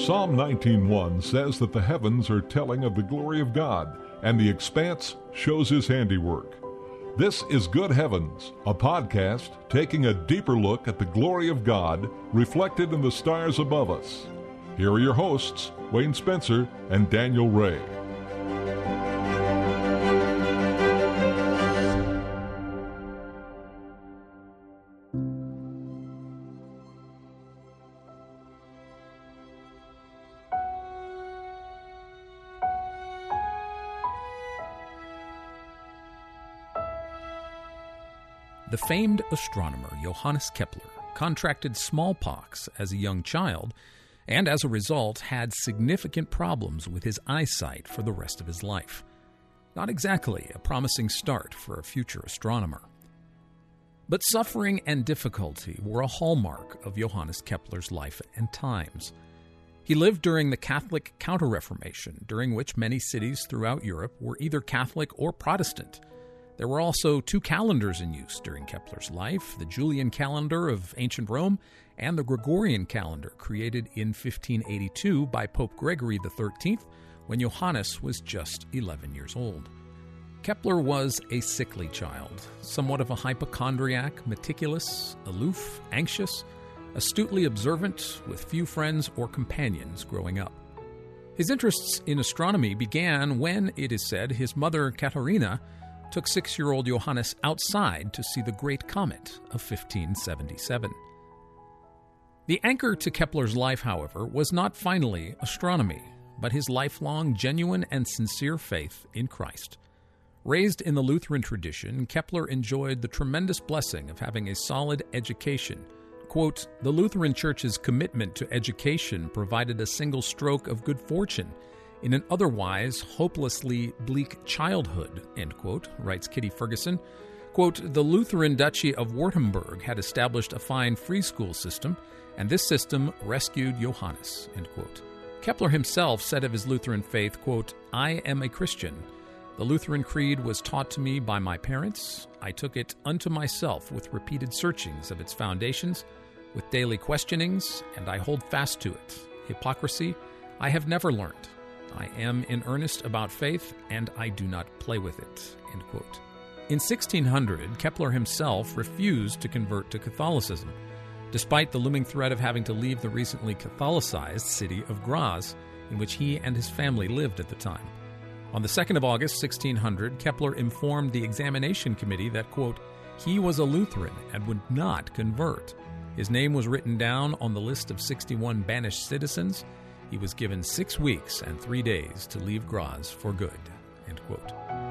Psalm 19:1 says that the heavens are telling of the glory of God, and the expanse shows his handiwork. This is Good Heavens, a podcast taking a deeper look at the glory of God reflected in the stars above us. Here are your hosts, Wayne Spencer and Daniel Ray. Famed astronomer Johannes Kepler contracted smallpox as a young child and as a result had significant problems with his eyesight for the rest of his life. Not exactly a promising start for a future astronomer. But suffering and difficulty were a hallmark of Johannes Kepler's life and times. He lived during the Catholic Counter Reformation, during which many cities throughout Europe were either Catholic or Protestant there were also two calendars in use during Kepler's life the Julian calendar of ancient Rome and the Gregorian calendar, created in 1582 by Pope Gregory XIII when Johannes was just 11 years old. Kepler was a sickly child, somewhat of a hypochondriac, meticulous, aloof, anxious, astutely observant, with few friends or companions growing up. His interests in astronomy began when, it is said, his mother, Katharina, took six year old Johannes outside to see the Great Comet of 1577. The anchor to Kepler's life, however, was not finally astronomy, but his lifelong, genuine, and sincere faith in Christ. Raised in the Lutheran tradition, Kepler enjoyed the tremendous blessing of having a solid education. Quote, the Lutheran Church's commitment to education provided a single stroke of good fortune in an otherwise hopelessly bleak childhood, end quote, writes Kitty Ferguson. Quote, the Lutheran Duchy of Württemberg had established a fine free school system, and this system rescued Johannes, end quote. Kepler himself said of his Lutheran faith, quote, I am a Christian. The Lutheran creed was taught to me by my parents. I took it unto myself with repeated searchings of its foundations, with daily questionings, and I hold fast to it. Hypocrisy I have never learned. I am in earnest about faith, and I do not play with it. In 1600, Kepler himself refused to convert to Catholicism, despite the looming threat of having to leave the recently Catholicized city of Graz, in which he and his family lived at the time. On the 2nd of August, 1600, Kepler informed the examination committee that, quote, he was a Lutheran and would not convert. His name was written down on the list of 61 banished citizens, he was given six weeks and three days to leave Graz for good. End quote.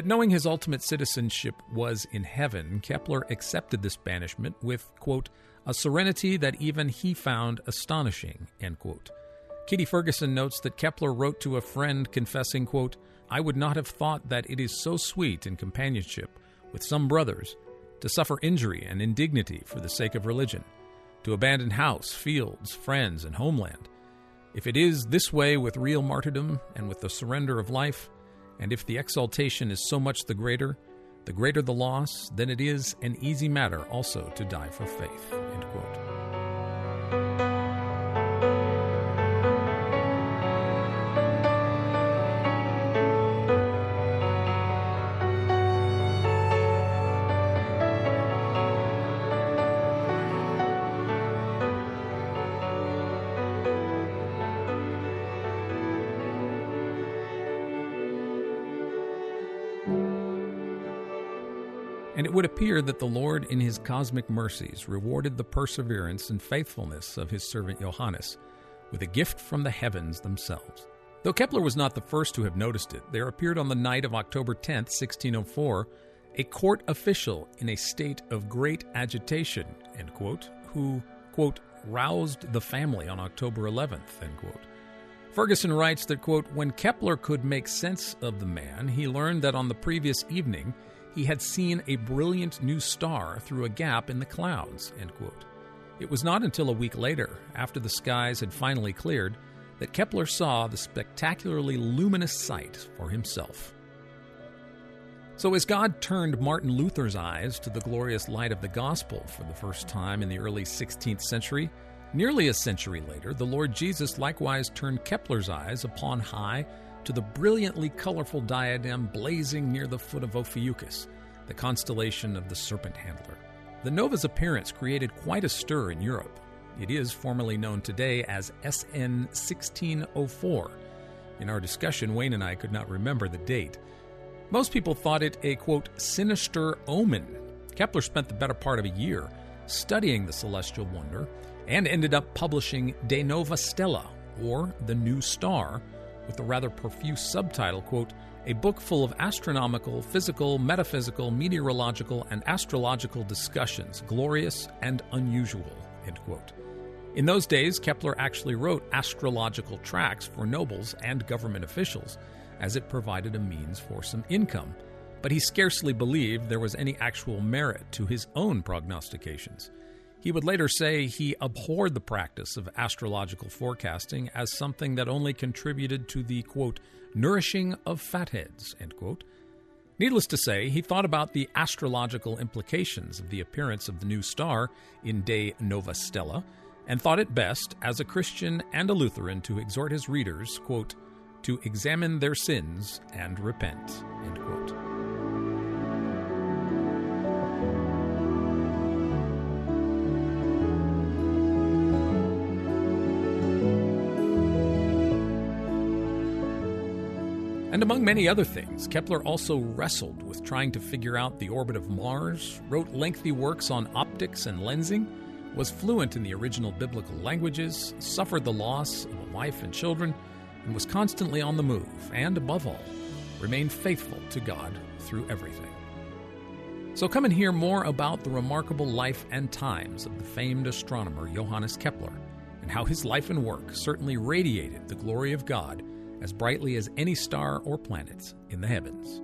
But knowing his ultimate citizenship was in heaven, Kepler accepted this banishment with, quote, a serenity that even he found astonishing, end quote. Kitty Ferguson notes that Kepler wrote to a friend confessing, quote, I would not have thought that it is so sweet in companionship with some brothers to suffer injury and indignity for the sake of religion, to abandon house, fields, friends, and homeland. If it is this way with real martyrdom and with the surrender of life, and if the exaltation is so much the greater, the greater the loss, then it is an easy matter also to die for faith. And it would appear that the Lord, in his cosmic mercies, rewarded the perseverance and faithfulness of his servant Johannes with a gift from the heavens themselves. Though Kepler was not the first to have noticed it, there appeared on the night of October 10, 1604, a court official in a state of great agitation, quote, who, quote, roused the family on October 11th, Ferguson writes that, quote, when Kepler could make sense of the man, he learned that on the previous evening he had seen a brilliant new star through a gap in the clouds. It was not until a week later, after the skies had finally cleared, that Kepler saw the spectacularly luminous sight for himself. So, as God turned Martin Luther's eyes to the glorious light of the gospel for the first time in the early 16th century, nearly a century later, the Lord Jesus likewise turned Kepler's eyes upon high to the brilliantly colorful diadem blazing near the foot of Ophiuchus, the constellation of the Serpent Handler. The nova's appearance created quite a stir in Europe. It is formally known today as SN 1604. In our discussion, Wayne and I could not remember the date. Most people thought it a quote, sinister omen. Kepler spent the better part of a year studying the celestial wonder and ended up publishing De Nova Stella, or The New Star, with the rather profuse subtitle, quote, a book full of astronomical, physical, metaphysical, meteorological, and astrological discussions, glorious and unusual, end quote. In those days, Kepler actually wrote astrological tracts for nobles and government officials, as it provided a means for some income, but he scarcely believed there was any actual merit to his own prognostications. He would later say he abhorred the practice of astrological forecasting as something that only contributed to the, quote, nourishing of fatheads, end quote. Needless to say, he thought about the astrological implications of the appearance of the new star in De Nova Stella and thought it best, as a Christian and a Lutheran, to exhort his readers, quote, to examine their sins and repent, end quote. And among many other things, Kepler also wrestled with trying to figure out the orbit of Mars, wrote lengthy works on optics and lensing, was fluent in the original biblical languages, suffered the loss of a wife and children, and was constantly on the move, and above all, remained faithful to God through everything. So come and hear more about the remarkable life and times of the famed astronomer Johannes Kepler, and how his life and work certainly radiated the glory of God as brightly as any star or planets in the heavens.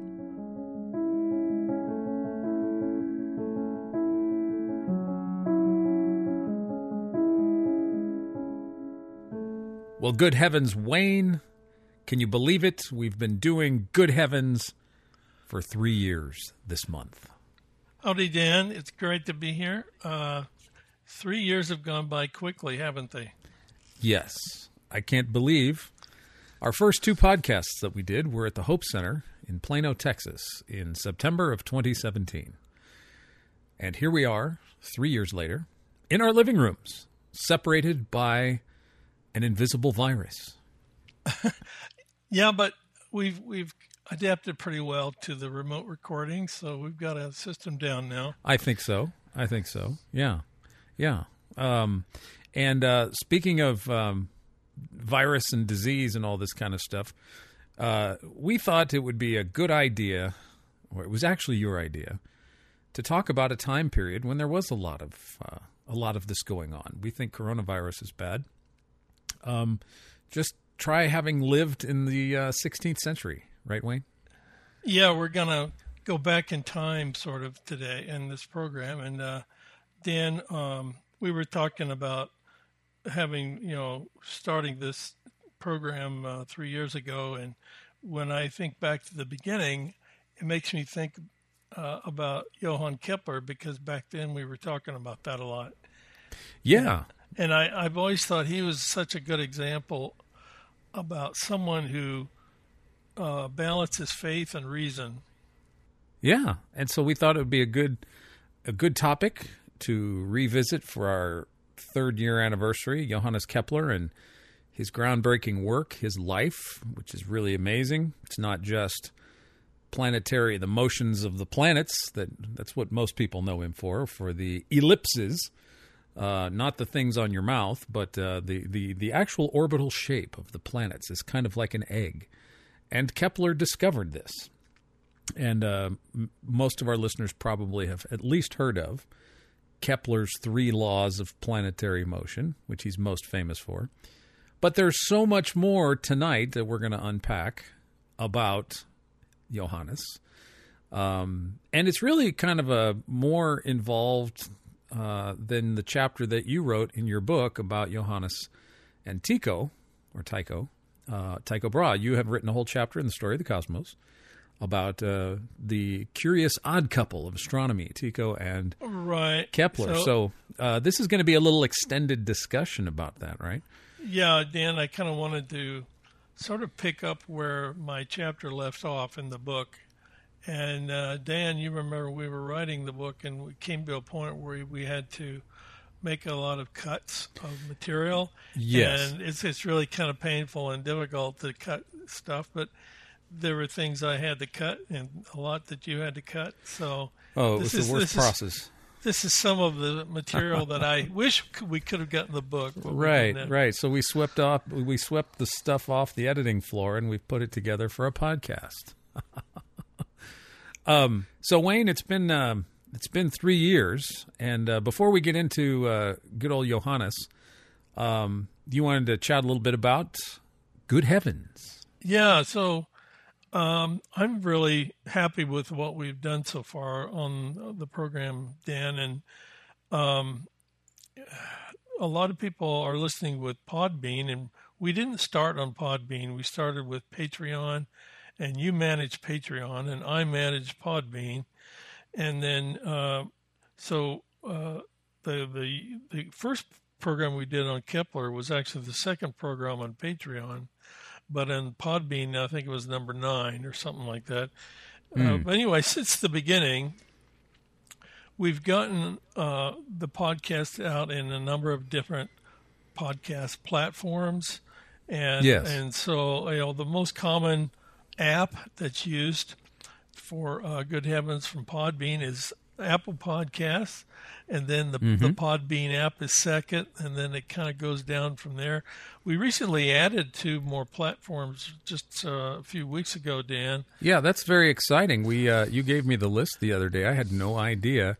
Well, good heavens, Wayne, can you believe it? We've been doing Good Heavens for three years this month. Howdy, Dan. It's great to be here. Uh, three years have gone by quickly, haven't they? Yes. I can't believe our first two podcasts that we did were at the Hope Center in Plano, Texas, in September of 2017. And here we are, three years later, in our living rooms, separated by an invisible virus. yeah, but we've we've adapted pretty well to the remote recording, so we've got a system down now. I think so. I think so. Yeah, yeah. Um, and uh, speaking of um, virus and disease and all this kind of stuff, uh, we thought it would be a good idea, or it was actually your idea, to talk about a time period when there was a lot of uh, a lot of this going on. We think coronavirus is bad. Um, just try having lived in the uh, 16th century, right, Wayne? Yeah, we're gonna go back in time, sort of today in this program, and uh, Dan, um, we were talking about having you know starting this program uh, three years ago, and when I think back to the beginning, it makes me think uh, about Johann Kepler because back then we were talking about that a lot. Yeah, and, and I, I've always thought he was such a good example about someone who uh, balances faith and reason. Yeah, and so we thought it would be a good a good topic to revisit for our third year anniversary, Johannes Kepler and his groundbreaking work, his life, which is really amazing. It's not just planetary, the motions of the planets. That that's what most people know him for. For the ellipses, uh, not the things on your mouth, but uh, the the the actual orbital shape of the planets is kind of like an egg. And Kepler discovered this, and uh, m- most of our listeners probably have at least heard of Kepler's three laws of planetary motion, which he's most famous for. But there's so much more tonight that we're going to unpack about Johannes. Um, and it's really kind of a more involved uh, than the chapter that you wrote in your book about Johannes and Tycho, or Tycho, uh, Tycho Brahe. You have written a whole chapter in the story of the cosmos about uh, the curious odd couple of astronomy, Tycho and right. Kepler. So, so uh, this is going to be a little extended discussion about that, right? Yeah, Dan, I kind of wanted to sort of pick up where my chapter left off in the book. And uh, Dan, you remember we were writing the book, and we came to a point where we had to make a lot of cuts of material. Yes, and it's it's really kind of painful and difficult to cut stuff, but there were things I had to cut and a lot that you had to cut. So oh, it was is, the worst process. Is, this is some of the material that I wish we could have gotten the book. Right, right. So we swept off we swept the stuff off the editing floor and we put it together for a podcast. um, so Wayne, it's been um, it's been three years, and uh, before we get into uh, good old Johannes, um, you wanted to chat a little bit about Good Heavens. Yeah. So um, I'm really happy with what we've done so far on the program, Dan, and um, a lot of people are listening with Podbean, and we didn't start on Podbean. We started with Patreon, and you manage Patreon, and I manage Podbean, and then uh, so uh, the the the first program we did on Kepler was actually the second program on Patreon but in Podbean, I think it was number nine or something like that. Mm. Uh, hmm. but anyway, since the beginning, we've gotten uh, the podcast out in a number of different podcast platforms, and yes. and so you know the most common app that's used for uh, Good Heavens from Podbean is Apple Podcasts, and then the, mm-hmm. the Podbean app is second, and then it kind of goes down from there. We recently added two more platforms just uh, a few weeks ago, Dan. Yeah, that's very exciting. We uh, you gave me the list the other day. I had no idea.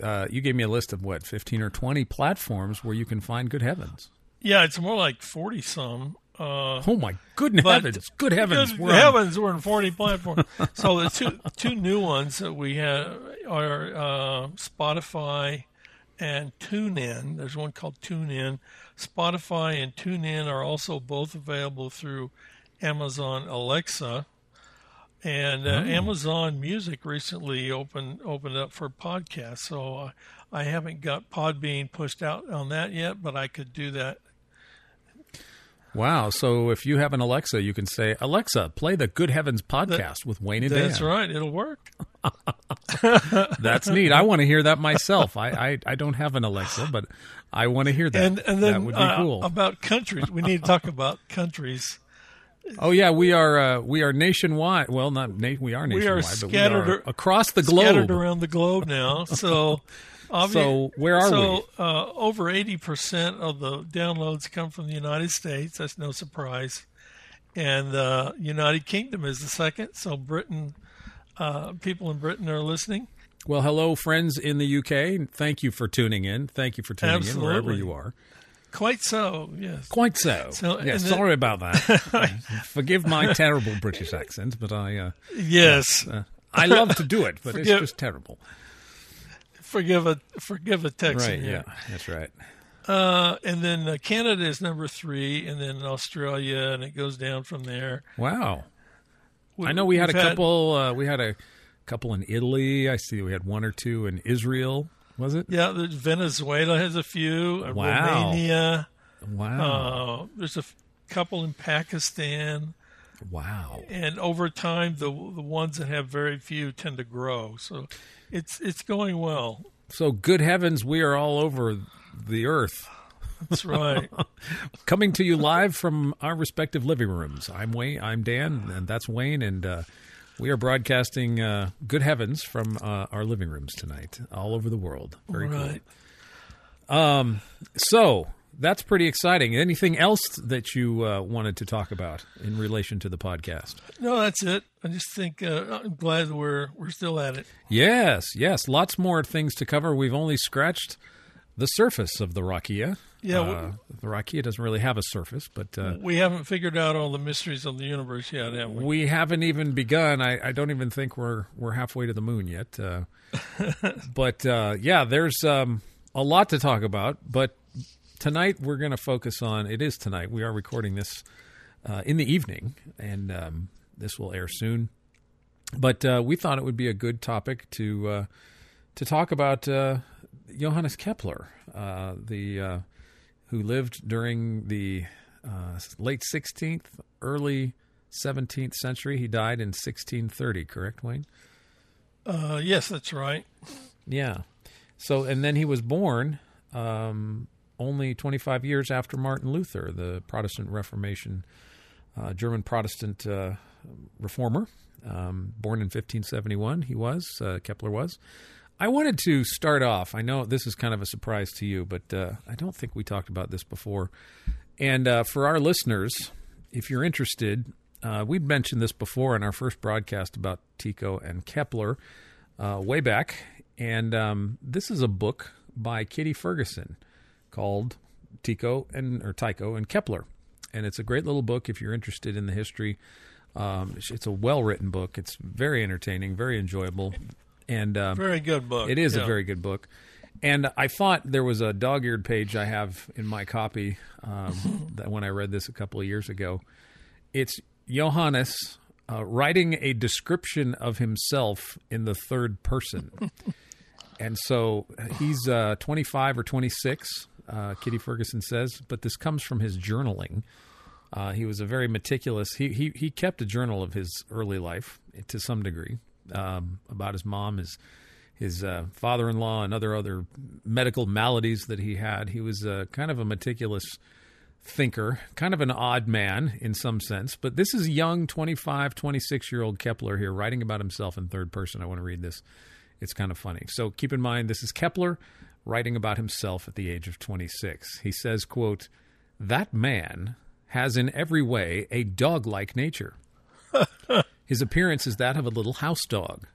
Uh, you gave me a list of what fifteen or twenty platforms where you can find Good Heavens. Yeah, it's more like forty some. Uh, oh my goodness heavens! Good heavens! Good we're heavens! On... We're in forty platforms. so the two two new ones that we have are uh, Spotify and TuneIn. There's one called TuneIn. Spotify and TuneIn are also both available through Amazon Alexa. And uh, oh. Amazon Music recently opened opened up for podcasts, so uh, I haven't got Podbean pushed out on that yet, but I could do that Wow. So if you have an Alexa, you can say, Alexa, play the Good Heavens podcast with Wayne and That's Dan. right. It'll work. that's neat. I want to hear that myself. I, I, I, don't have an Alexa, but I want to hear that. And, and then that would be uh, cool. About countries. We need to talk about countries. Oh yeah, we are uh, we are nationwide. Well, not na- we are nationwide, we are scattered we are across the globe, scattered around the globe now. So Obvi- so where are so, we? So uh, over eighty percent of the downloads come from the United States. That's no surprise, and the uh, United Kingdom is the second. So Britain, uh, people in Britain are listening. Well, hello, friends in the UK. Thank you for tuning in. Thank you for tuning Absolutely. in wherever you are. Quite so, yes. Quite so. so yes, sorry about that. Forgive my terrible British accent, but I. Uh, yes. Uh, I love to do it, but Forgive, it's just terrible forgive a forgive a Texan. Right. Yeah, that's right. Uh, and then uh, Canada is number three, and then Australia, and it goes down from there. Wow. We, I know we had a couple. Had, uh, we had a couple in Italy. I see we had one or two in Israel. Was it? Yeah, Venezuela has a few. Uh, wow. Romania. Wow. Uh, there's a couple in Pakistan. Wow. And over time, the the ones that have very few tend to grow. So it's it's going well. So good heavens, we are all over the earth. That's right. Coming to you live from our respective living rooms. I'm Wayne. I'm Dan, and that's Wayne, and uh, we are broadcasting uh, "Good Heavens" from uh, our living rooms tonight, all over the world. Very right. cool. Um, so that's pretty exciting. Anything else that you uh, wanted to talk about in relation to the podcast? No, that's it. I just think uh, I'm glad we're we're still at it. Yes, yes, lots more things to cover. We've only scratched the surface of the Rakia, Yeah, we- uh, the Rakia doesn't really have a surface, but uh, we haven't figured out all the mysteries of the universe yet, have we? we haven't even begun. I, I don't even think we're we're halfway to the moon yet. Uh, but uh, yeah, there's um, a lot to talk about. But tonight we're going to focus on. It is tonight. We are recording this uh, in the evening, and um, this will air soon. But uh, we thought it would be a good topic to uh, to talk about uh, Johannes Kepler, uh, the uh, who lived during the uh, late 16th, early 17th century. He died in 1630. Correct, Wayne? Uh, yes, that's right. Yeah. So, and then he was born um, only 25 years after Martin Luther, the Protestant Reformation, uh, German Protestant uh, reformer. Um, born in 1571, he was, uh, Kepler was. I wanted to start off. I know this is kind of a surprise to you, but uh, I don't think we talked about this before. And uh, for our listeners, if you're interested, we'd mentioned this before in our first broadcast about Tycho and Kepler way back. And um, this is a book by Kitty Ferguson called Tycho and or Tycho and Kepler, and it's a great little book if you're interested in the history. Um, it's- a well written book. It's very entertaining, very enjoyable, and um, Very good book. it is Yeah. a very good book. And I thought there was a dog eared page I have in my copy um, that when I read this a couple of years ago. It's Johannes uh, writing a description of himself in the third person. and so he's uh, 25 or 26, uh, Kitty Ferguson says, but this comes from his journaling. Uh, he was a very meticulous. He, he he kept a journal of his early life to some degree um, about his mom, his his uh, father-in-law, and other other medical maladies that he had. He was kind of a meticulous thinker, kind of an odd man in some sense. But this is young, 25, 26 year old Kepler here writing about himself in third person. I want to read this. It's kind of funny. So keep in mind, this is Kepler writing about himself at the age of 26. He says, quote, that man has in every way a dog-like nature. His appearance is that of a little house dog.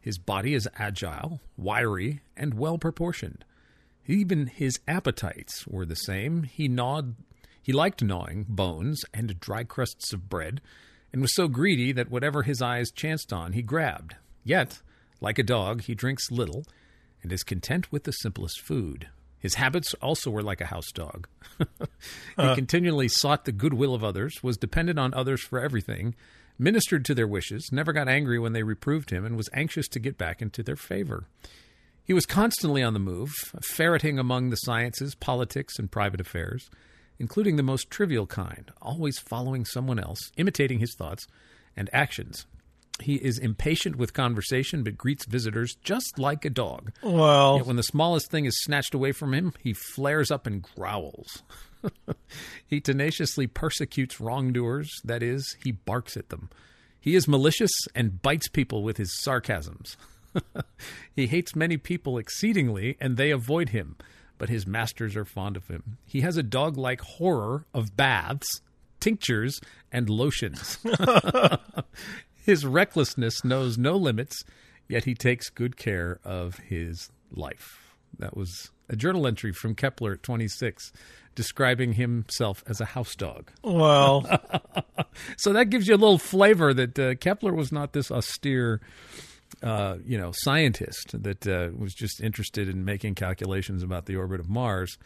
His body is agile, wiry, and well proportioned. Even his appetites were the same. He gnawed he liked gnawing bones and dry crusts of bread, and was so greedy that whatever his eyes chanced on he grabbed. Yet, like a dog, he drinks little, and is content with the simplest food. His habits also were like a house dog. he uh. continually sought the goodwill of others, was dependent on others for everything, ministered to their wishes, never got angry when they reproved him, and was anxious to get back into their favor. He was constantly on the move, ferreting among the sciences, politics, and private affairs, including the most trivial kind, always following someone else, imitating his thoughts and actions. He is impatient with conversation, but greets visitors just like a dog. Well, Yet when the smallest thing is snatched away from him, he flares up and growls. he tenaciously persecutes wrongdoers, that is, he barks at them. He is malicious and bites people with his sarcasms. he hates many people exceedingly, and they avoid him, but his masters are fond of him. He has a dog like horror of baths, tinctures, and lotions. his recklessness knows no limits, yet he takes good care of his life. That was a journal entry from Kepler at 26 describing himself as a house dog. well, So that gives you a little flavor that uh, Kepler was not this austere, uh, you know, scientist that uh, was just interested in making calculations about the orbit of Mars.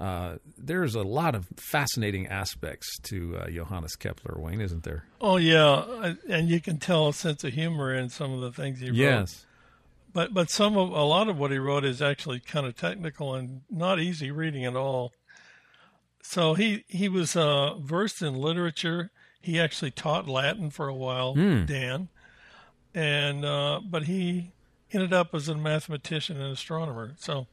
Uh, there's a lot of fascinating aspects to uh, Johannes Kepler, Wayne, isn't there? oh yeah, and you can tell a sense of humor in some of the things he wrote. Yes. but but some of a lot of what he wrote is actually kind of technical and not easy reading at all. So he he was uh, versed in literature. He actually taught Latin for a while, Dan, and uh, but he ended up as a mathematician and astronomer. So,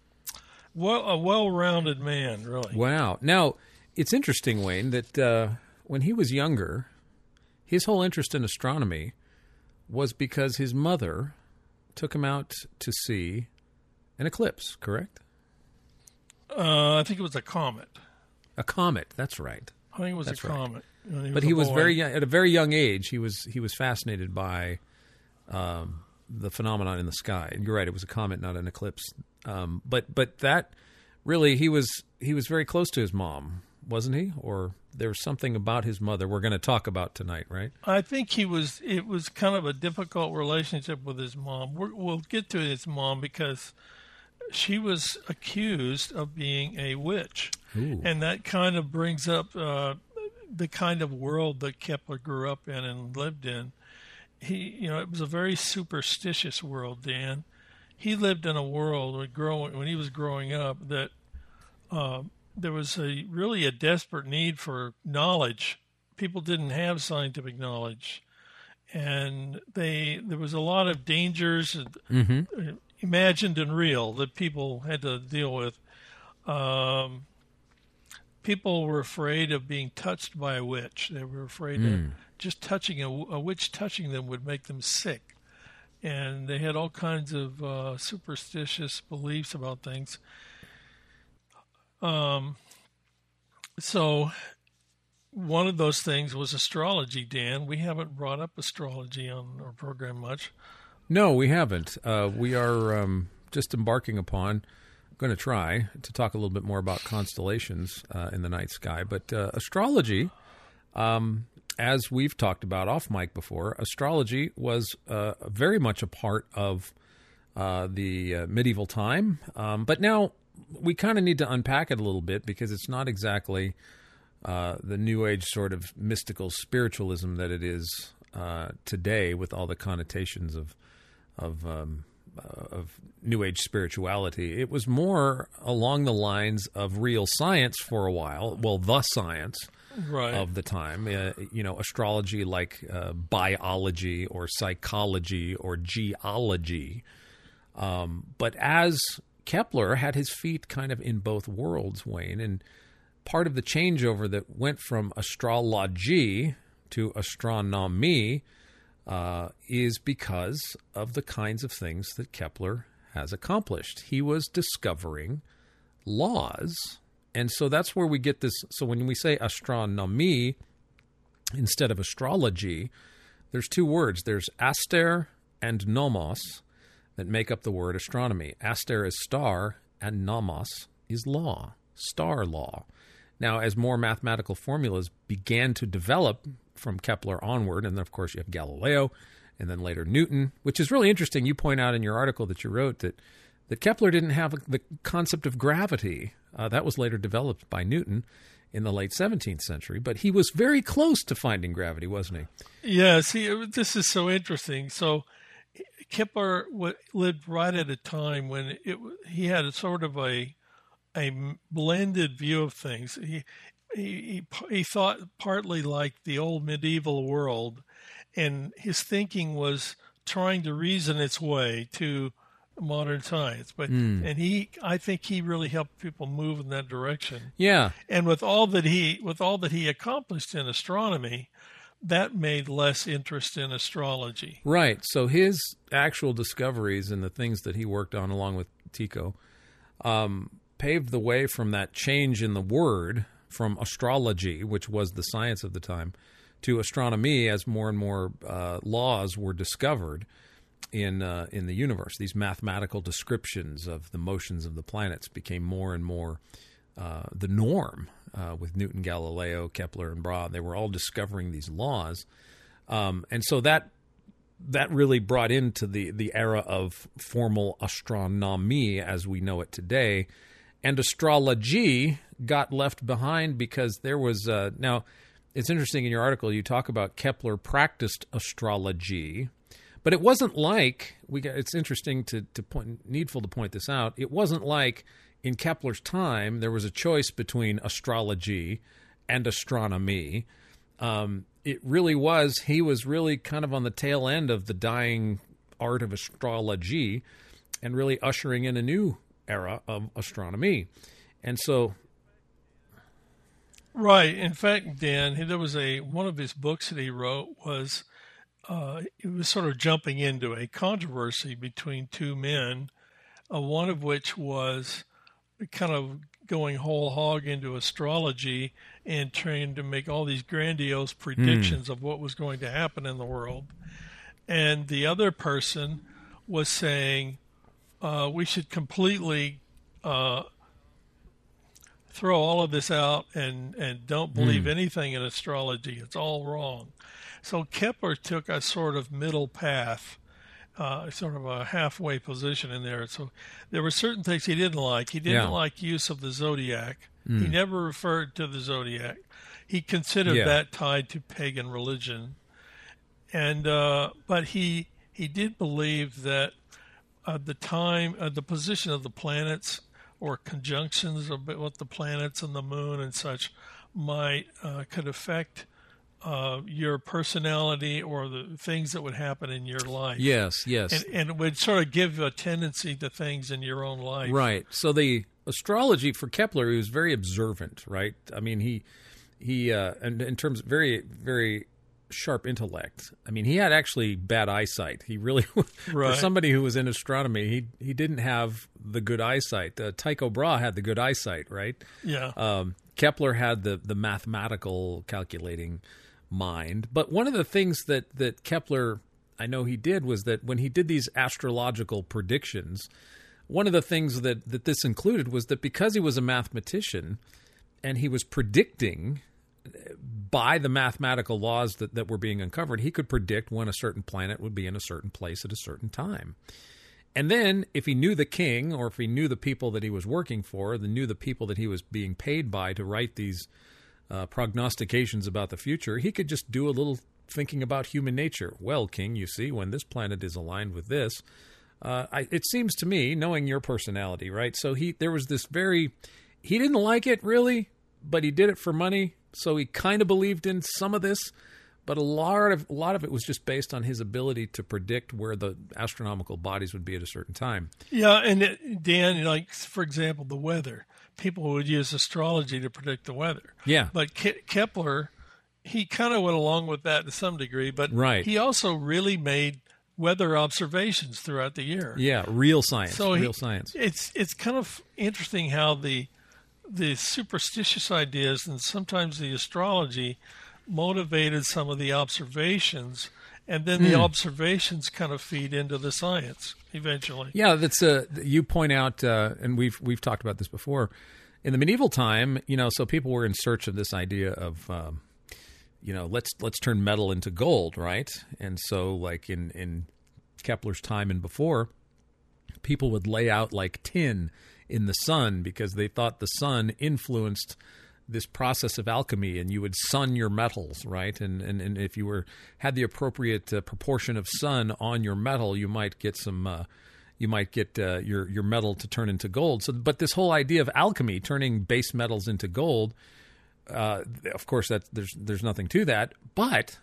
well, a well-rounded man, really. Wow. Now, it's interesting, Wayne, that uh, when he was younger, his whole interest in astronomy was because his mother took him out to see an eclipse, correct? Uh, I think it was a comet. A comet, that's right. I think it was That's a right. comet. when But a he was boy. very young, at a very young age. He was he was fascinated by um, the phenomenon in the sky. And you're right; it was a comet, not an eclipse. Um, but but that really he was he was very close to his mom, wasn't he? Or there was something about his mother we're going to talk about tonight, right? I think he was. It was kind of a difficult relationship with his mom. we will get to his mom because she was accused of being a witch, Ooh. and that kind of brings up uh, the kind of world that Kepler grew up in and lived in. He, you know, it was a very superstitious world. Dan, he lived in a world when growing when he was growing up that uh, there was a really a desperate need for knowledge. People didn't have scientific knowledge, and they there was a lot of dangers, mm-hmm. imagined and real, that people had to deal with. Um, people were afraid of being touched by a witch. They were afraid mm. Just touching a, a, witch touching them would make them sick, and they had all kinds of uh, superstitious beliefs about things. Um, so one of those things was astrology, Dan. We haven't brought up astrology on our program much. No, we haven't. Uh, we are um, just embarking upon, going to try to talk a little bit more about constellations uh, in the night sky. But uh, astrology, um, as we've talked about off mic before, astrology was uh, very much a part of uh, the uh, medieval time. Um, but now we kind of need to unpack it a little bit because it's not exactly uh, the New Age sort of mystical spiritualism that it is uh, today, with all the connotations of of um, uh, of New Age spirituality. It was more along the lines of real science for a while. Well, the science. Right. Of the time, uh, you know, astrology like uh, biology or psychology or geology. Um, but as Kepler had his feet kind of in both worlds, Wayne, and part of the changeover that went from astrology to astronomy uh, is because of the kinds of things that Kepler has accomplished. He was discovering laws. And so that's where we get this. So when we say astronomy instead of astrology, there's two words there's aster and nomos that make up the word astronomy. Aster is star, and nomos is law, star law. Now, as more mathematical formulas began to develop from Kepler onward, and then of course you have Galileo, and then later Newton, which is really interesting. You point out in your article that you wrote that that Kepler didn't have the concept of gravity. Uh, that was later developed by Newton in the late 17th century, but he was very close to finding gravity, wasn't he? Yeah. See, this is so interesting. So Kepler lived right at a time when it he had a sort of a a blended view of things. He he he thought partly like the old medieval world, and his thinking was trying to reason its way to modern science. But mm. and he, I think he really helped people move in that direction. Yeah. And with all that he with all that he accomplished in astronomy, that made less interest in astrology. Right. So his actual discoveries and the things that he worked on along with Tycho um, paved the way from that change in the word from astrology, which was the science of the time, to astronomy as more and more uh, laws were discovered in uh, in the universe. These mathematical descriptions of the motions of the planets became more and more uh, the norm uh, with Newton, Galileo, Kepler, and Brahe. They were all discovering these laws, um, and so that that really brought into the the era of formal astronomy as we know it today. And astrology got left behind because there was uh, now. It's interesting in your article you talk about Kepler practiced astrology, but it wasn't like we. Got, it's interesting to to point needful to point this out. It wasn't like in Kepler's time, there was a choice between astrology and astronomy. Um, it really was, he was really kind of on the tail end of the dying art of astrology and really ushering in a new era of astronomy. And so. Right. In fact, Dan, there was a one of his books that he wrote was uh, it was sort of jumping into a controversy between two men, uh, one of which was kind of going whole hog into astrology and trying to make all these grandiose predictions mm. of what was going to happen in the world. And the other person was saying uh, we should completely uh, throw all of this out and and don't believe mm. anything in astrology. It's all wrong. So Kepler took a sort of middle path. Uh, sort of a halfway position in there. So there were certain things he didn't like. He didn't yeah. like use of the zodiac. Mm. He never referred to the zodiac. He considered yeah. that tied to pagan religion, and uh, but he he did believe that uh, the time, uh, the position of the planets or conjunctions of what the planets and the moon and such might uh, could affect uh, your personality or the things that would happen in your life. Yes, yes, and, and, it would sort of give a tendency to things in your own life. Right. So the astrology for Kepler, he was very observant. Right. I mean, he he uh, in, in terms of very very sharp intellect. I mean, he had actually bad eyesight. He really, right. for somebody who was in astronomy, he he didn't have the good eyesight. Uh, Tycho Brahe had the good eyesight, right? Yeah. Um, Kepler had the the mathematical calculating mind. But one of the things that that Kepler, I know he did, was that when he did these astrological predictions, one of the things that that this included was that because he was a mathematician and he was predicting by the mathematical laws that, that were being uncovered, he could predict when a certain planet would be in a certain place at a certain time. And then, if he knew the king, or if he knew the people that he was working for, then knew the people that he was being paid by to write these uh, prognostications about the future, he could just do a little thinking about human nature. Well, king, you see, when this planet is aligned with this, uh, I, it seems to me, knowing your personality, right? So he, there was this very, he didn't like it really, but he did it for money so he kind of believed in some of this, but a lot of a lot of it was just based on his ability to predict where the astronomical bodies would be at a certain time. Yeah, and it, Dan, like for example, the weather. People would use astrology to predict the weather. Yeah, but Ke- Kepler, he kind of went along with that to some degree, but right. he also really made weather observations throughout the year. Yeah, real science. So real he, science. It's it's kind of interesting how the the superstitious ideas and sometimes the astrology motivated some of the observations and then mm. the hmm. observations kind of feed into the science eventually. Yeah, that's uh, you point out, uh, and we've we've talked about this before. In the medieval time, you know, so people were in search of this idea of, um, you know, let's let's turn metal into gold, right? And so, like in in Kepler's time and before, people would lay out like tin in the sun because they thought the sun influenced this process of alchemy and you would sun your metals right? And and, and if you were had the appropriate uh, proportion of sun on your metal you might get some uh, you might get uh, your your metal to turn into gold. So but this whole idea of alchemy turning base metals into gold uh, of course that there's there's nothing to that but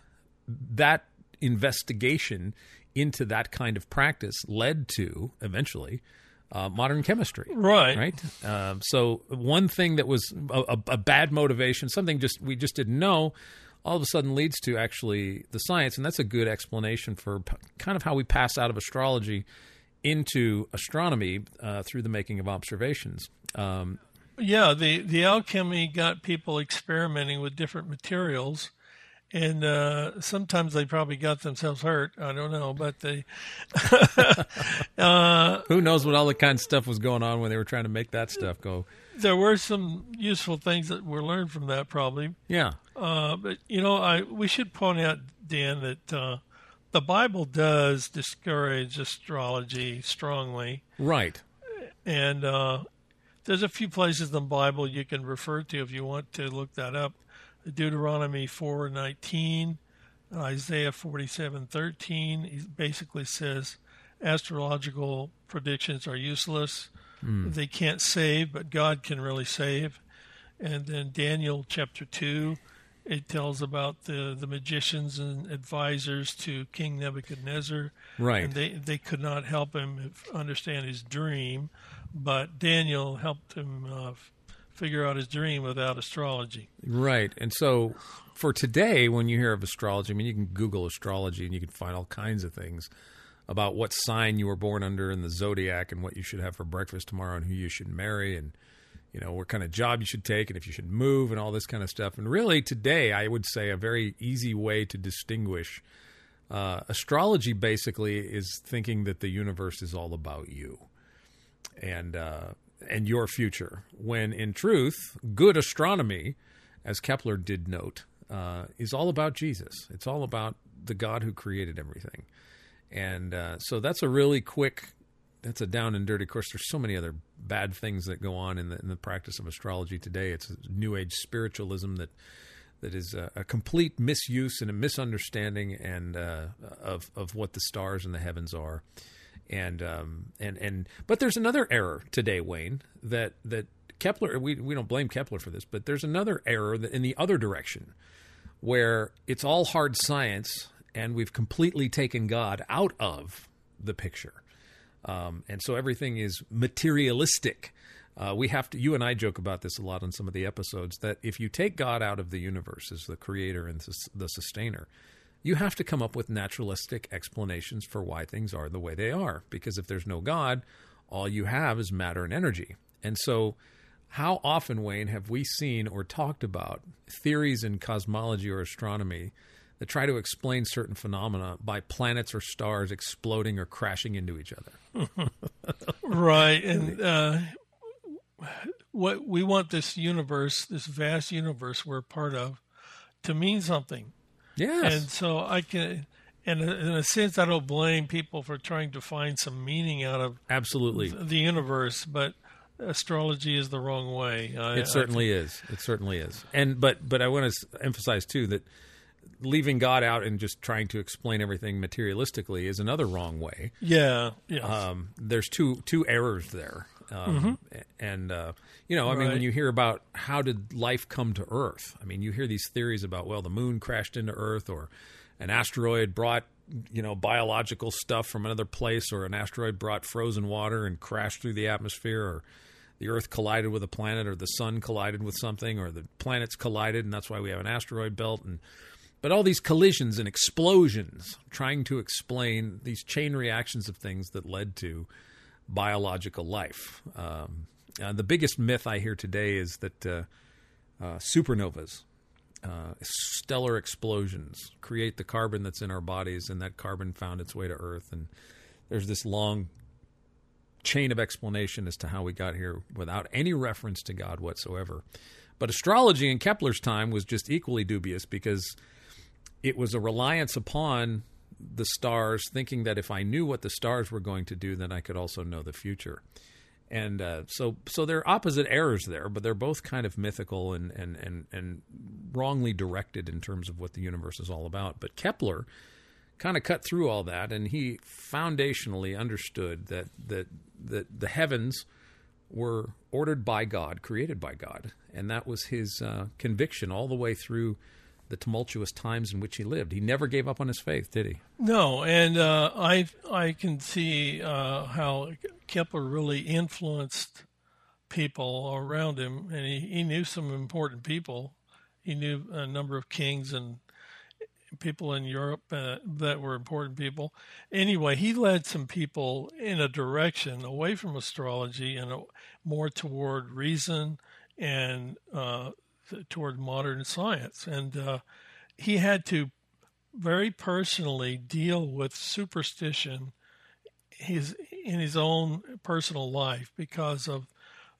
that investigation into that kind of practice led to eventually uh, modern chemistry. Right. Right. Um, so one thing that was a, a, bad motivation, something just we just didn't know, all of a sudden leads to actually the science, and that's a good explanation for p- kind of how we pass out of astrology into astronomy uh, through the making of observations. Um, yeah, the the alchemy got people experimenting with different materials and uh, sometimes they probably got themselves hurt. I don't know, but they. uh, Who knows what all the kind of stuff was going on when they were trying to make that stuff go? There were some useful things that were learned from that, probably. Yeah. Uh, but you know, I we should point out, Dan, that uh, the Bible does discourage astrology strongly. Right. And uh, there's a few places in the Bible you can refer to if you want to look that up. Deuteronomy 4:19, Isaiah 47:13. He basically says astrological predictions are useless. Mm. They can't save, but God can really save. And then Daniel chapter 2, it tells about the, the magicians and advisors to King Nebuchadnezzar. Right. And they, they could not help him understand his dream, but Daniel helped him uh, figure out his dream without astrology. Right. And so for today, when you hear of astrology, I mean, you can Google astrology and you can find all kinds of things about what sign you were born under in the zodiac and what you should have for breakfast tomorrow and who you should marry and you know what kind of job you should take and if you should move and all this kind of stuff and really today i would say a very easy way to distinguish uh, astrology basically is thinking that the universe is all about you and uh, and your future. When in truth, good astronomy, as Kepler did note, uh, is all about Jesus. It's all about the God who created everything. And uh, so that's a really quick, that's a down and dirty. Course, there's so many other bad things that go on in the, in the practice of astrology today. It's New Age spiritualism that that is a, a complete misuse and a misunderstanding and uh, of of what the stars and the heavens are. And um, and and but there's another error today, Wayne, that that Kepler. We we don't blame Kepler for this, but there's another error that in the other direction, where it's all hard science and we've completely taken God out of the picture. Um, and so everything is materialistic. Uh, we have to. You and I joke about this a lot on some of the episodes. That if you take God out of the universe as the creator and the sustainer, you have to come up with naturalistic explanations for why things are the way they are. Because if there's no God, all you have is matter and energy. And so, how often, Wayne, have we seen or talked about theories in cosmology or astronomy that try to explain certain phenomena by planets or stars exploding or crashing into each other. right, and uh, what we want this universe, this vast universe we're part of, to mean something. Yes, and so I can. And in a sense, I don't blame people for trying to find some meaning out of absolutely the universe, but astrology is the wrong way. I, it certainly is. It certainly is. And but but I want to emphasize too that leaving God out and just trying to explain everything materialistically is another wrong way. Yeah, yes. Um, there's two two errors there, um, mm-hmm. and uh, you know, I right. mean, when you hear about how did life come to Earth, I mean, you hear these theories about well, the moon crashed into Earth, or an asteroid brought you know biological stuff from another place, or an asteroid brought frozen water and crashed through the atmosphere, or the Earth collided with a planet, or the sun collided with something, or the planets collided, and that's why we have an asteroid belt and but all these collisions and explosions trying to explain these chain reactions of things that led to biological life. Um, uh, the biggest myth I hear today is that uh, uh, supernovas, uh, stellar explosions, create the carbon that's in our bodies, and that carbon found its way to Earth. And there's this long chain of explanation as to how we got here without any reference to God whatsoever. But astrology in Kepler's time was just equally dubious because it was a reliance upon the stars, thinking that if I knew what the stars were going to do, then I could also know the future. And uh, so, so they're opposite errors there, but they're both kind of mythical and, and, and, and wrongly directed in terms of what the universe is all about. But Kepler kind of cut through all that, and he foundationally understood that that that the heavens were ordered by God, created by God, and that was his uh, conviction all the way through the tumultuous times in which he lived. He never gave up on his faith, did he? No, and uh, I I can see uh, how Kepler really influenced people around him, and he, he knew some important people. He knew a number of kings and people in Europe uh, that were important people. Anyway, he led some people in a direction away from astrology and a, more toward reason and uh, toward modern science. And uh, he had to very personally deal with superstition his, in his own personal life because of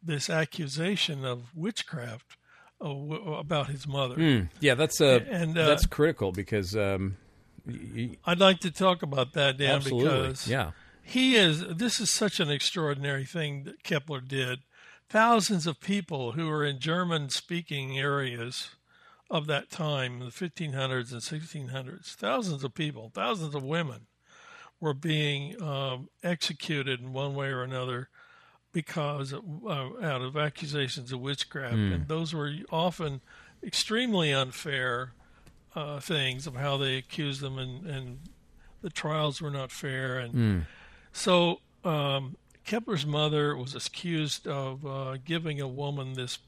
this accusation of witchcraft about his mother. Mm, yeah, that's uh, and uh, that's critical because um, he, I'd like to talk about that, Dan, absolutely. because yeah. he is. This is such an extraordinary thing that Kepler did thousands of people who were in German speaking areas of that time, the 1500s and 1600s, thousands of people, thousands of women were being um, executed in one way or another because of, uh, out of accusations of witchcraft. Mm. And those were often extremely unfair uh, things of how they accused them, and, and the trials were not fair. And mm. so um, Kepler's mother was accused of uh, giving a woman this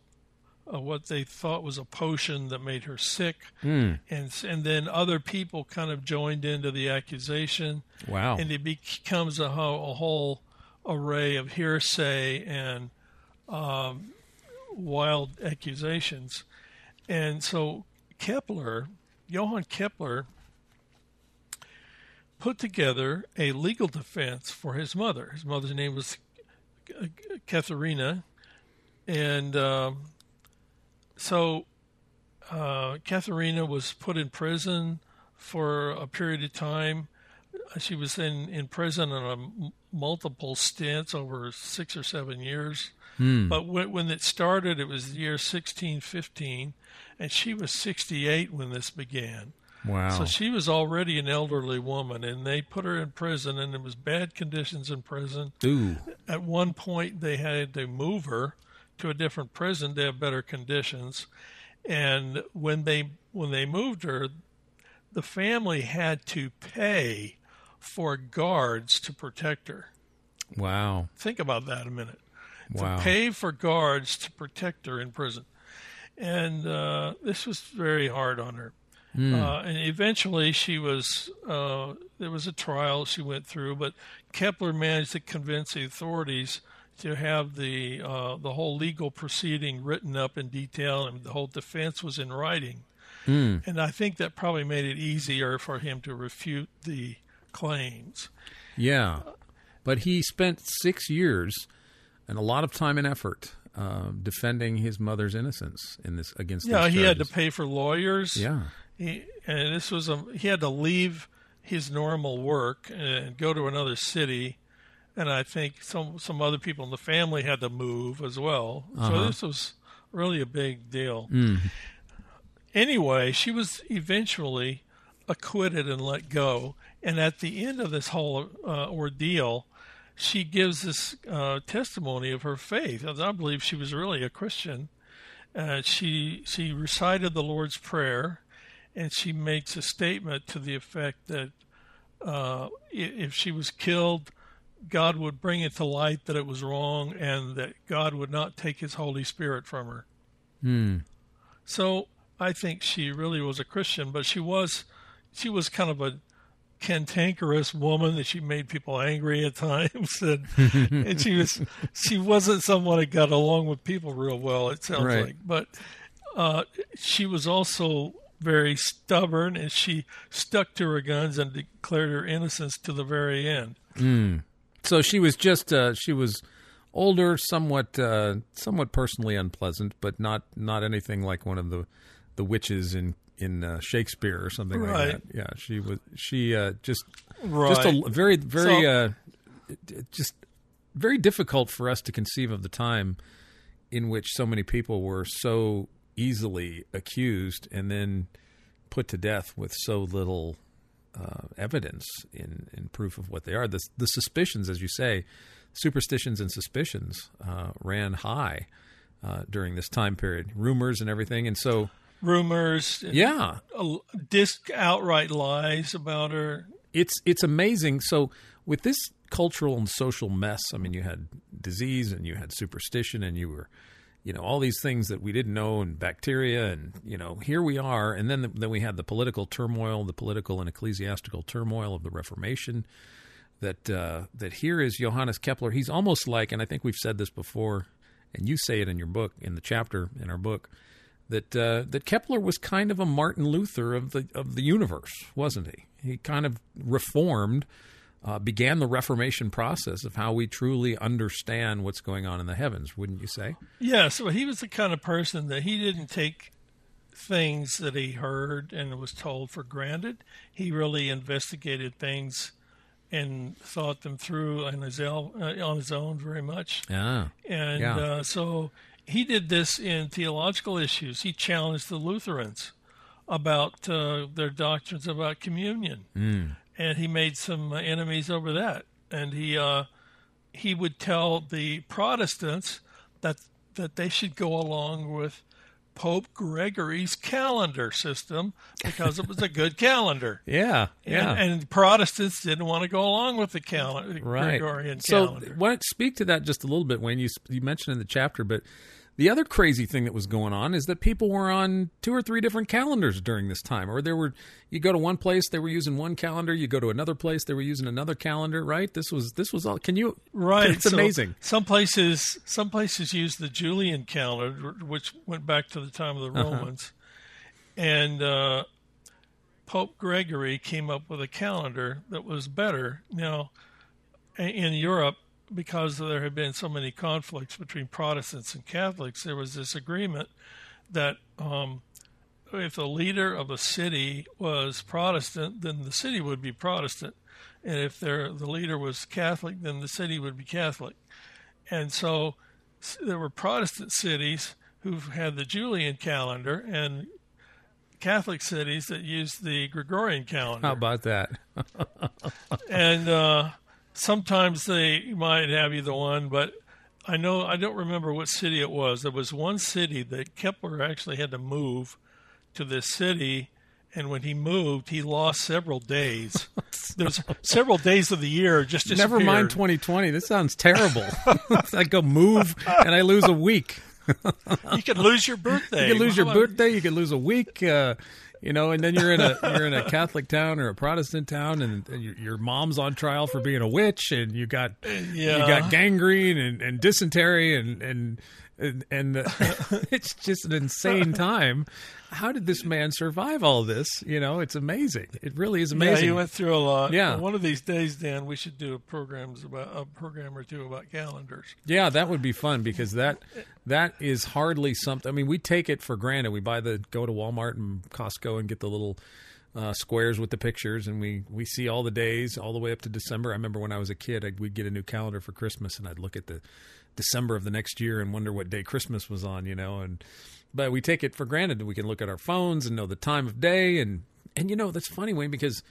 uh, what they thought was a potion that made her sick, mm. and and then other people kind of joined into the accusation. Wow! And it becomes a, whole, a whole array of hearsay and um, wild accusations, and so Kepler, Johann Kepler, put together a legal defense for his mother. His mother's name was Katharina, and um, so uh, Katharina was put in prison for a period of time. She was in, in prison on a m- multiple stints over six or seven years. Hmm. But when, when it started, it was the year 1615, and she was 68 when this began. Wow. So she was already an elderly woman, and they put her in prison, and it was bad conditions in prison. Ooh. At one point, they had to move her to a different prison to have better conditions. And when they when they moved her, the family had to pay for guards to protect her. Wow. Think about that a minute. Wow. To pay for guards to protect her in prison, and uh, this was very hard on her. Uh, and eventually, she was. Uh, there was a trial she went through, but Kepler managed to convince the authorities to have the uh, the whole legal proceeding written up in detail, and the whole defense was in writing. And I think that probably made it easier for him to refute the claims. Yeah. But he spent six years and a lot of time and effort uh, defending his mother's innocence in this against. Yeah, he had to pay for lawyers. Yeah. He, and this was a he had to leave his normal work and go to another city, and I think some some other people in the family had to move as well. So this was really a big deal. Anyway, she was eventually acquitted and let go, and at the end of this whole uh, ordeal, she gives this uh, testimony of her faith. I believe she was really a Christian. Uh, she she recited the Lord's Prayer, and she makes a statement to the effect that uh, if she was killed, God would bring it to light that it was wrong, and that God would not take His Holy Spirit from her. Hmm. So I think she really was a Christian, but she was she was kind of a cantankerous woman that she made people angry at times, and, and she was she wasn't someone that got along with people real well. It sounds Right. like, but uh, she was also very stubborn, and she stuck to her guns and declared her innocence to the very end. So she was just uh, she was older, somewhat uh, somewhat personally unpleasant, but not not anything like one of the the witches in in uh, Shakespeare or something like that. Yeah, she was she uh, just Right. just a very very So- uh, just very difficult for us to conceive of the time in which so many people were so easily accused and then put to death with so little uh, evidence in, in proof of what they are. The, the suspicions, as you say, superstitions and suspicions uh, ran high uh, during this time period, rumors and everything. And so, Rumors, yeah, disc outright lies about her. it's it's amazing. So with this cultural and social mess, I mean, you had disease and you had superstition and you were, you know, all these things that we didn't know and bacteria and you know, here we are. And then then we had the political turmoil, the political and ecclesiastical turmoil of the Reformation. That uh, that here is Johannes Kepler. He's almost like, and I think we've said this before, and you say it in your book in the chapter in our book that uh, that Kepler was kind of a Martin Luther of the of the universe, wasn't he? He kind of reformed, uh, began the Reformation process of how we truly understand what's going on in the heavens. Wouldn't you say? Yes. so he was the kind of person that he didn't take things that he heard and was told for granted. He really investigated things and thought them through on his, el- uh, on his own very much. Ah, And Yeah. uh, so he did this in theological issues. He challenged the Lutherans about uh, their doctrines about communion, and he made some enemies over that. And he uh, he would tell the Protestants that that they should go along with Pope Gregory's calendar system because it was a good calendar. yeah, yeah. And, and Protestants didn't want to go along with the calendar, right. Gregorian so, calendar. why don't speak to that just a little bit, Wayne? You you mentioned in the chapter, but the other crazy thing that was going on is that people were on two or three different calendars during this time, or there were you go to one place they were using one calendar, you go to another place they were using another calendar. Right? This was this was all. Can you? Right, It's so amazing. Some places, some places use the Julian calendar, which went back to the time of the Uh-huh. Romans, and uh, Pope Gregory came up with a calendar that was better. Now, in Europe, because there had been so many conflicts between Protestants and Catholics, there was this agreement that um, if the leader of a city was Protestant, then the city would be Protestant, and if the leader was Catholic, then the city would be Catholic. And so there were Protestant cities who had the Julian calendar and Catholic cities that used the Gregorian calendar. How about that? and uh, sometimes they might have either one, but I know I don't remember what city it was. There was one city that Kepler actually had to move to this city, and when he moved, he lost several days. There's several days of the year just Never mind 2020. This sounds terrible. I go move and I lose a week. you could lose your birthday. You could lose your birthday. You could lose a week. Uh, you know, and then you're in a you're in a Catholic town or a Protestant town, and, and your, your, mom's on trial for being a witch, and you got yeah. you got gangrene and, and dysentery, and and and, and uh, it's just an insane time. How did this man survive all this? You know, it's amazing. It really is amazing. Yeah, he went through a lot. Yeah, one of these days, Dan, we should do a programs about a program or two about calendars. Yeah, that would be fun because that that is hardly something. I mean, we take it for granted. We buy the go to Walmart and Costco and get the little. Uh, squares with the pictures, and we we see all the days all the way up to December. I remember when I was a kid, I'd, we'd get a new calendar for Christmas, and I'd look at the December of the next year and wonder what day Christmas was on, you know, and but we take it for granted that we can look at our phones and know the time of day and and you know that's funny Wayne because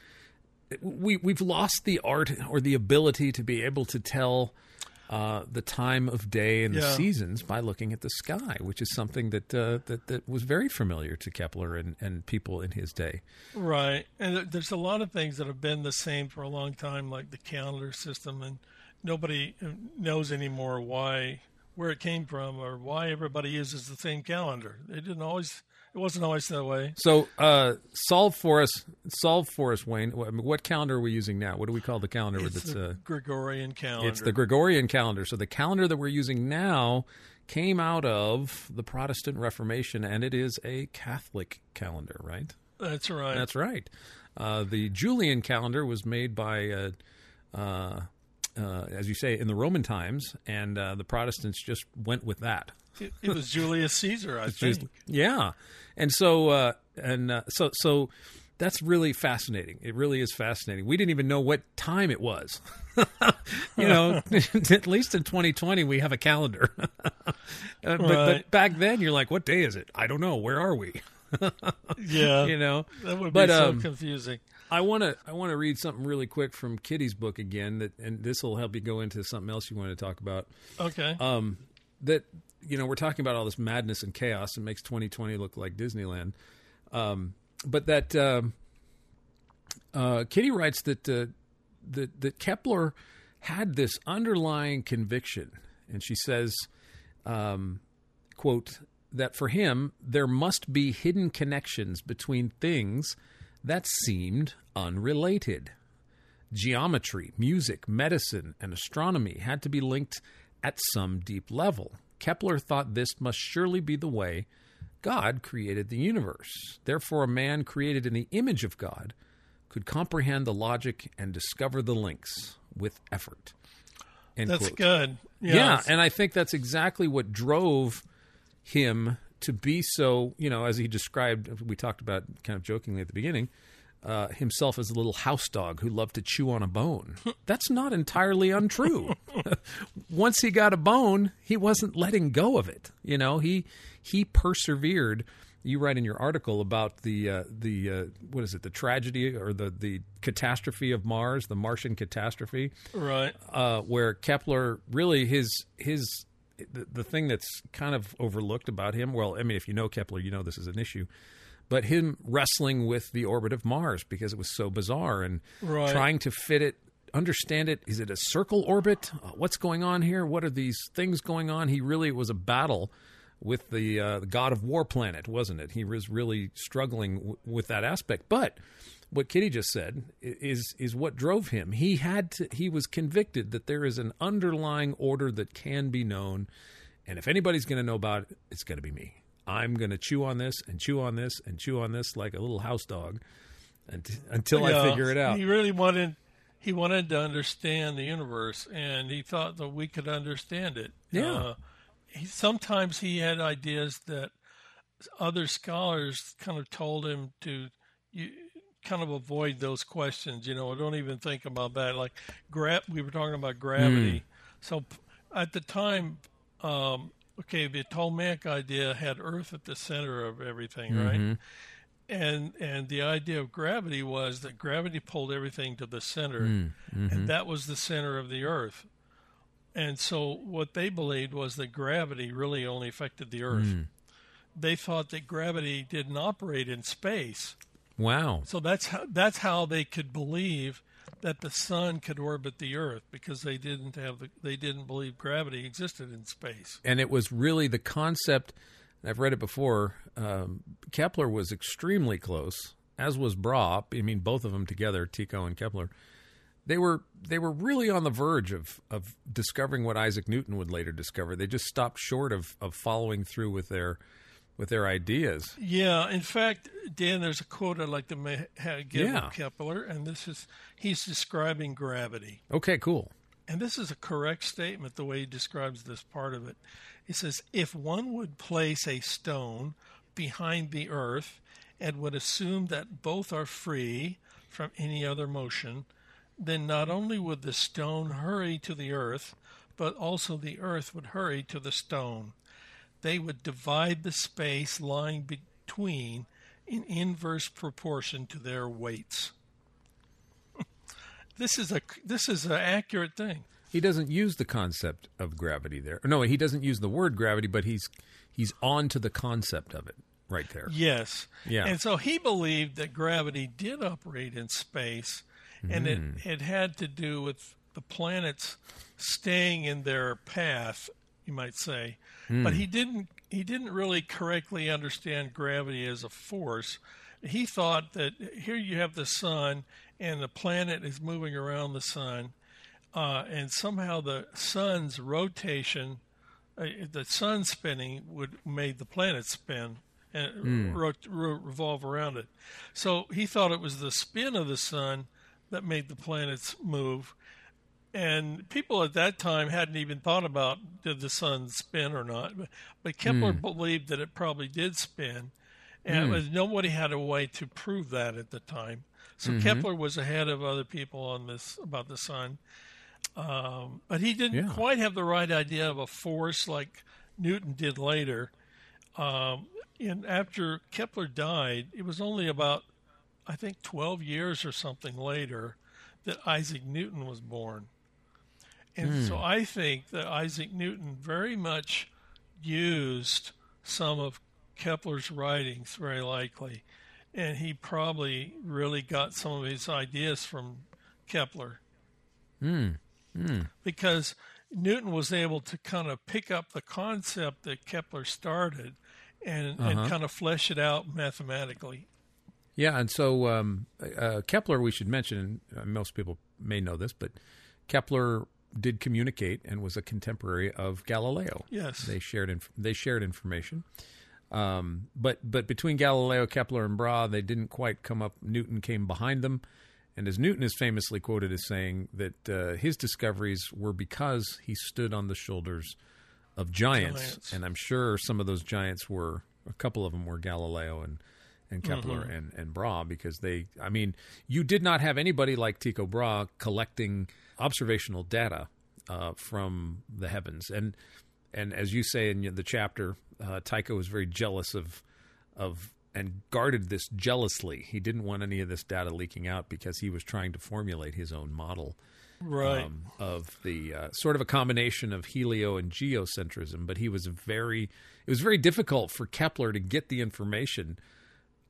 we we've lost the art or the ability to be able to tell uh, the time of day and yeah. the seasons by looking at the sky, which is something that uh, that that was very familiar to Kepler and, and people in his day. Right, and there's a lot of things that have been the same for a long time, like the calendar system and nobody knows anymore why where it came from or why everybody uses the same calendar. It didn't always. It wasn't always that way. So, uh, solve for us, solve for us, Wayne. What calendar are we using now? What do we call the calendar? It's that's the uh, Gregorian calendar. It's the Gregorian calendar. So, the calendar that we're using now came out of the Protestant Reformation, and it is a Catholic calendar, right? That's right. That's right. Uh, the Julian calendar was made by uh, uh as you say, in the Roman times, and uh, the Protestants just went with that. It, it was Julius Caesar, I think. Just, yeah, and so uh, and uh, so so that's really fascinating. It really is fascinating. We didn't even know what time it was. you know, at least in 2020 we have a calendar. uh, but, right. but, back then you're like, what day is it? I don't know. Where are we? yeah, you know, that would be but, so um, confusing. I want to I want to read something really quick from Kitty's book again that and this will help you go into something else you want to talk about. Okay. Um that you know, we're talking about all this madness and chaos and makes 2020 look like Disneyland. Um but that um uh Kitty writes that uh, that that Kepler had this underlying conviction and she says um quote that for him there must be hidden connections between things that seemed unrelated. Geometry, music, medicine, and astronomy had to be linked at some deep level. Kepler thought this must surely be the way God created the universe. Therefore, a man created in the image of God could comprehend the logic and discover the links with effort. End that's quote. good. Yeah, and I think that's exactly what drove him to be so, you know, as he described, we talked about kind of jokingly at the beginning, uh, himself as a little house dog who loved to chew on a bone. That's not entirely untrue. Once he got a bone, he wasn't letting go of it. You know, he he persevered. You write in your article about the uh, the uh, what is it? The tragedy or the the catastrophe of Mars, the Martian catastrophe, right? Uh, where Kepler really his his the, the thing that's kind of overlooked about him. Well, I mean, if you know Kepler, you know this is an issue. But him wrestling with the orbit of Mars because it was so bizarre and right. trying to fit it, understand it. Is it a circle orbit? Uh, what's going on here? What are these things going on? He really it was a battle with the, uh, the god of war planet, wasn't it? He was really struggling w- with that aspect. But what Kitty just said is is what drove him. He had to, he was convicted that there is an underlying order that can be known, and if anybody's going to know about it, it's going to be me. I'm going to chew on this and chew on this and chew on this like a little house dog until, until yeah, I figure it out. He really wanted he wanted to understand the universe, and he thought that we could understand it. Yeah. Uh, he, sometimes he had ideas that other scholars kind of told him to you kind of avoid those questions. You know, I don't even think about that. Like gra- we were talking about gravity. Hmm. So at the time, um, okay, the Ptolemaic idea had Earth at the center of everything, right? Mm-hmm. And and the idea of gravity was that gravity pulled everything to the center, hmm. and mm-hmm. that was the center of the Earth. And so what they believed was that gravity really only affected the Earth. Hmm. They thought that gravity didn't operate in space. Wow. So that's how that's how they could believe that the sun could orbit the Earth because they didn't have the, they didn't believe gravity existed in space. and it was really the concept. I've read it before. Um, Kepler was extremely close, as was Brahe. I mean, both of them together, Tycho and Kepler. They were they were really on the verge of of discovering what Isaac Newton would later discover. They just stopped short of of following through with their with their ideas. Yeah, in fact, Dan, there's a quote I'd like to give Yeah. of Kepler, and this is he's describing gravity. Okay, cool. And this is a correct statement the way he describes this part of it. He says, If one would place a stone behind the earth and would assume that both are free from any other motion, then not only would the stone hurry to the earth, but also the earth would hurry to the stone. They would divide the space lying between in inverse proportion to their weights. this is a this is an accurate thing. He doesn't use the concept of gravity there. No, he doesn't use the word gravity, but he's he's on to the concept of it right there. Yes. Yeah. And so he believed that gravity did operate in space, and it, hmm. it had to do with the planets staying in their path, you might say. But he didn't he didn't really correctly understand gravity as a force. He thought that here you have the sun and the planet is moving around the sun, uh, and somehow the sun's rotation uh, the sun spinning would made the planet spin and ro- ro- revolve around it. So he thought it was the spin of the sun that made the planets move. And people at that time hadn't even thought about did the sun spin or not. But, but Kepler believed that it probably did spin. And it was, nobody had a way to prove that at the time. So Kepler was ahead of other people on this about the sun. Um, but he didn't Yeah. quite have the right idea of a force like Newton did later. Um, and after Kepler died, it was only about, I think, 12 years or something later that Isaac Newton was born. And so I think that Isaac Newton very much used some of Kepler's writings, very likely. And he probably really got some of his ideas from Kepler. Because Newton was able to kind of pick up the concept that Kepler started and, and kind of flesh it out mathematically. Yeah, and so um, uh, Kepler, we should mention, uh, most people may know this, but Kepler did communicate and was a contemporary of Galileo. Yes. they shared inf- they shared information. Um, but but between Galileo, Kepler, and Brahe, they didn't quite come up. Newton came behind them, and as Newton is famously quoted as saying that uh, his discoveries were because he stood on the shoulders of giants, Giants. and I'm sure some of those giants were a couple of them were Galileo and and Kepler and and Brahe because they I mean you did not have anybody like Tycho Brahe collecting observational data uh, from the heavens and and as you say in the chapter uh, Tycho was very jealous of of and guarded this jealously he didn't want any of this data leaking out because he was trying to formulate his own model Right. um, of the uh, sort of a combination of helio and geocentrism. But he was very, it was very difficult for Kepler to get the information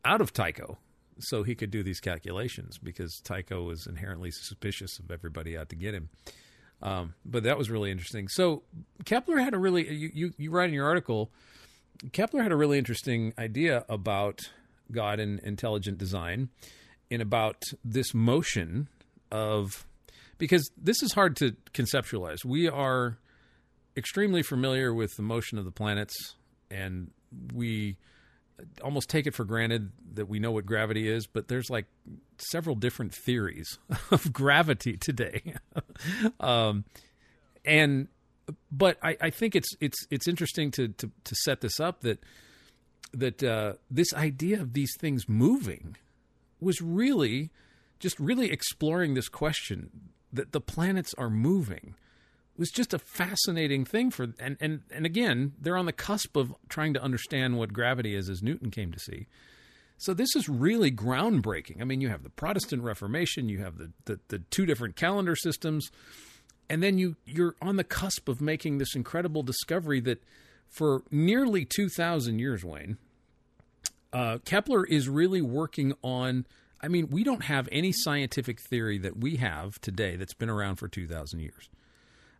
out of Tycho so he could do these calculations because Tycho was inherently suspicious of everybody out to get him. Um, but that was really interesting. So Kepler had a really, you, you, you write in your article, Kepler had a really interesting idea about God and intelligent design and about this motion of because this is hard to conceptualize. We are extremely familiar with the motion of the planets, and we almost take it for granted that we know what gravity is, but there's like several different theories of gravity today. um, and but I, I, think it's it's it's interesting to, to, to set this up that that uh, this idea of these things moving was really just really exploring this question that the planets are moving was just a fascinating thing for and and and again they're on the cusp of trying to understand what gravity is as Newton came to see. So this is really groundbreaking. I mean, you have the Protestant Reformation, you have the the, the two different calendar systems, and then you you're on the cusp of making this incredible discovery that for nearly two thousand years, Wayne, uh, Kepler is really working on. I mean, we don't have any scientific theory that we have today that's been around for two thousand years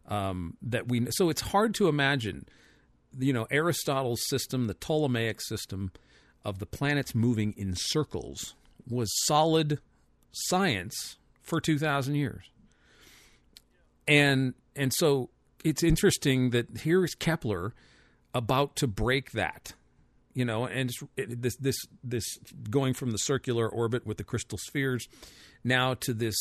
um, that we so it's hard to imagine you know Aristotle's system the Ptolemaic system of the planets moving in circles was solid science for 2000 years. And and so it's interesting that here is Kepler about to break that you know and it, this this this going from the circular orbit with the crystal spheres now to this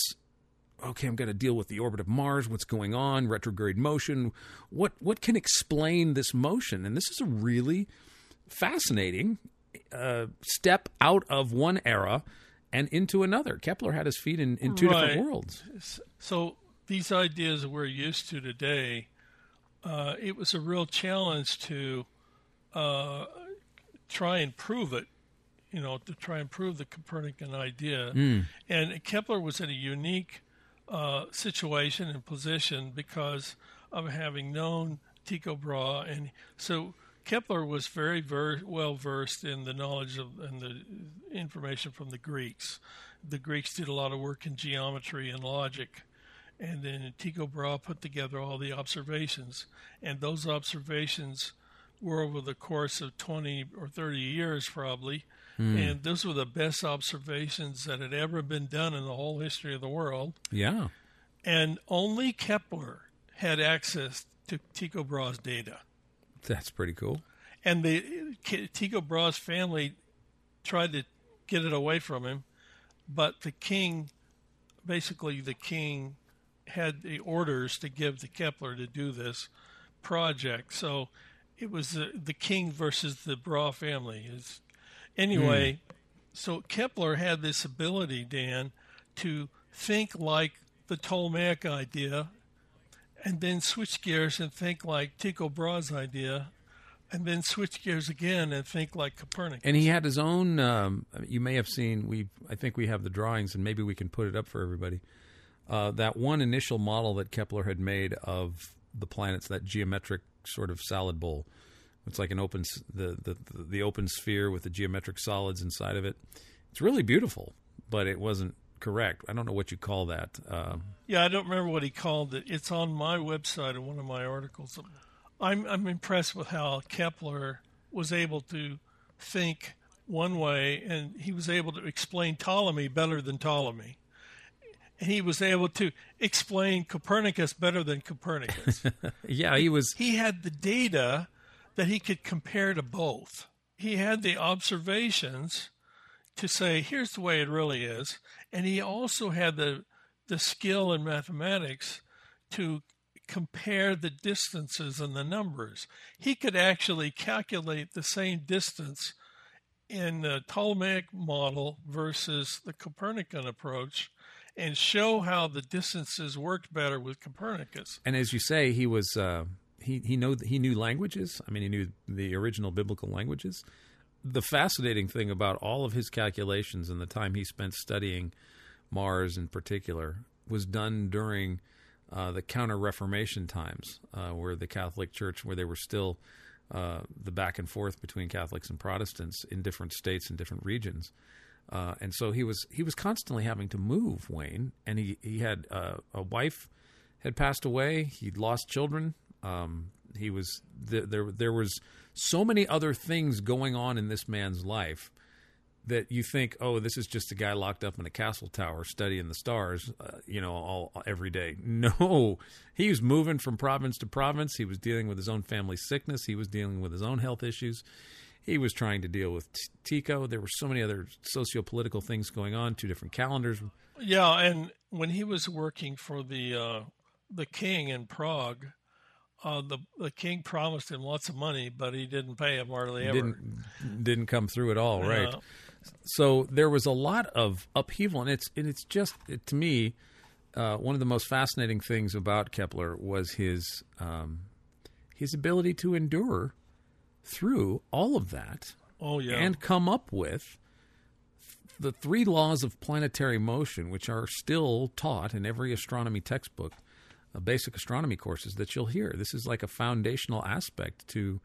okay, I'm going to deal with the orbit of Mars, what's going on, retrograde motion. What what can explain this motion? And this is a really fascinating uh, step out of one era and into another. Kepler had his feet in, in two right. different worlds. So these ideas we're used to today, uh, it was a real challenge to uh, try and prove it you know, to try and prove the Copernican idea. Mm. And Kepler was in a unique uh, situation and position because of having known Tycho Brahe, and so Kepler was very ver- well versed in the knowledge of and the information from the Greeks. The Greeks did a lot of work in geometry and logic, and then Tycho Brahe put together all the observations, and those observations were over the course of 20 or 30 years probably Mm. And those were the best observations that had ever been done in the whole history of the world. Yeah. And only Kepler had access to Tycho Brahe's data. That's pretty cool. And the Tycho Brahe's family tried to get it away from him, but the king, basically the king, had the orders to give to Kepler to do this project. So it was the, the king versus the Brahe family. His Anyway, mm. so Kepler had this ability, Dan, to think like the Ptolemaic idea and then switch gears and think like Tycho Brahe's idea and then switch gears again and think like Copernicus. And he had his own. Um, you may have seen. We I think we have the drawings, and maybe we can put it up for everybody. Uh, that one initial model that Kepler had made of the planets, that geometric sort of salad bowl, it's like an open the, the the open sphere with the geometric solids inside of it. It's really beautiful, but it wasn't correct. I don't know what you call that. Uh, yeah, I don't remember what he called it. It's on my website in one of my articles. I'm I'm impressed with how Kepler was able to think one way, and he was able to explain Ptolemy better than Ptolemy. And he was able to explain Copernicus better than Copernicus. yeah, he was. He had the data that he could compare to both. He had the observations to say, here's the way it really is. And he also had the, the skill in mathematics to compare the distances and the numbers. He could actually calculate the same distance in the Ptolemaic model versus the Copernican approach and show how the distances worked better with Copernicus. And as you say, he was uh, he he know he knew languages. I mean, he knew the original biblical languages. The fascinating thing about all of his calculations and the time he spent studying Mars in particular was done during uh, the Counter Reformation times, uh, where the Catholic Church, where they were still uh, the back and forth between Catholics and Protestants in different states and different regions. Uh, and so he was he was constantly having to move Wayne, and he he had uh, a wife had passed away. He'd lost children. Um, he was there. There was so many other things going on in this man's life that you think, oh, this is just a guy locked up in a castle tower studying the stars, uh, you know, all every day. No, he was moving from province to province. He was dealing with his own family sickness. He was dealing with his own health issues, He was trying to deal with Tycho. There were so many other socio-political things going on. Two different calendars. Yeah, and when he was working for the uh, the king in Prague, uh, the the king promised him lots of money, but he didn't pay him hardly ever. Didn't didn't come through at all, right? Yeah. So there was a lot of upheaval, and it's and it's just to me uh, one of the most fascinating things about Kepler was his um, his ability to endure through all of that Oh yeah, and come up with the three laws of planetary motion, which are still taught in every astronomy textbook, basic astronomy courses that you'll hear. This is like a foundational aspect to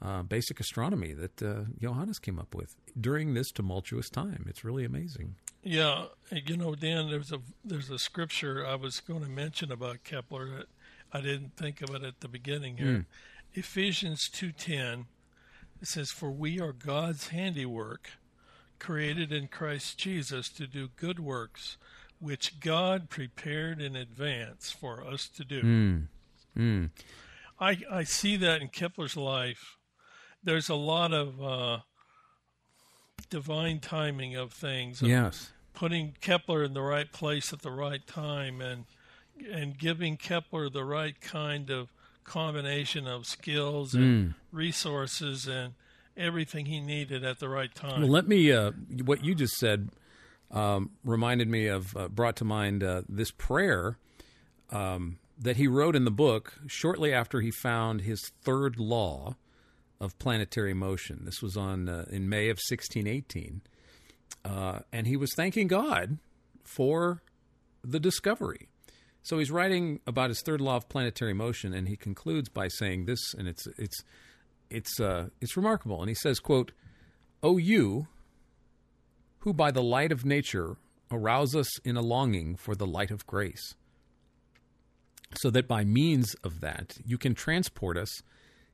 uh, basic astronomy that uh, Johannes came up with during this tumultuous time. It's really amazing. yeah. You know, Dan, there's a there's a scripture I was going to mention about Kepler that I didn't think of it at the beginning here. Ephesians two ten. It says, "For we are God's handiwork, created in Christ Jesus to do good works, which God prepared in advance for us to do." Mm. I I see that in Kepler's life. There's a lot of uh, divine timing of things. of Yes. Putting Kepler in the right place at the right time, and and giving Kepler the right kind of combination of skills and resources and everything he needed at the right time. Well, let me. Uh, what you just said um, reminded me of, uh, brought to mind uh, this prayer um, that he wrote in the book shortly after he found his third law of planetary motion. This was on uh, in May of 1618, uh, and he was thanking God for the discovery. So he's writing about his third law of planetary motion, and he concludes by saying this, and it's it's it's uh, it's remarkable. And he says, "quote O you, who by the light of nature arouse us in a longing for the light of grace, so that by means of that you can transport us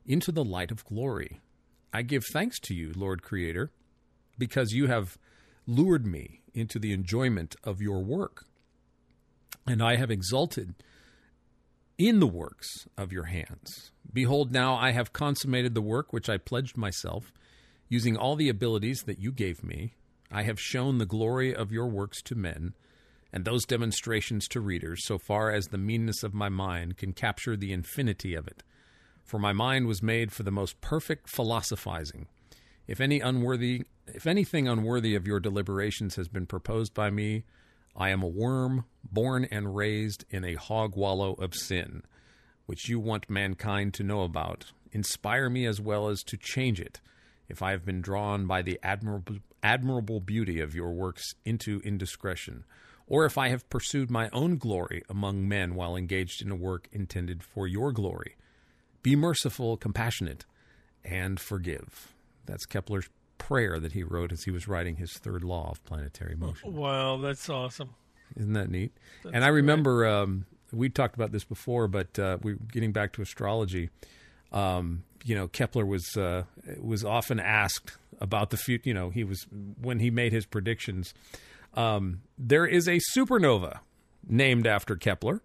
into the light of glory. I give thanks to you, Lord Creator, because you have lured me into the enjoyment of your work, and I have exulted in the works of your hands. Behold, now I have consummated the work which I pledged myself, using all the abilities that you gave me. I have shown the glory of your works to men, and those demonstrations to readers, so far as the meanness of my mind can capture the infinity of it. For my mind was made for the most perfect philosophizing. If any unworthy, if anything unworthy of your deliberations has been proposed by me, I am a worm born and raised in a hog wallow of sin, which you want mankind to know about. Inspire me as well as to change it, if I have been drawn by the admirable, admirable beauty of your works into indiscretion, or if I have pursued my own glory among men while engaged in a work intended for your glory. Be merciful, compassionate, and forgive. That's Kepler's prayer that he wrote as he was writing his third law of planetary motion. Wow, that's awesome. Isn't that neat? and I remember um, we talked about this before, but uh, we are getting back to astrology. Um, you know, Kepler was uh, was often asked about the future. You know, he was when he made his predictions. Um, there is a supernova named after Kepler.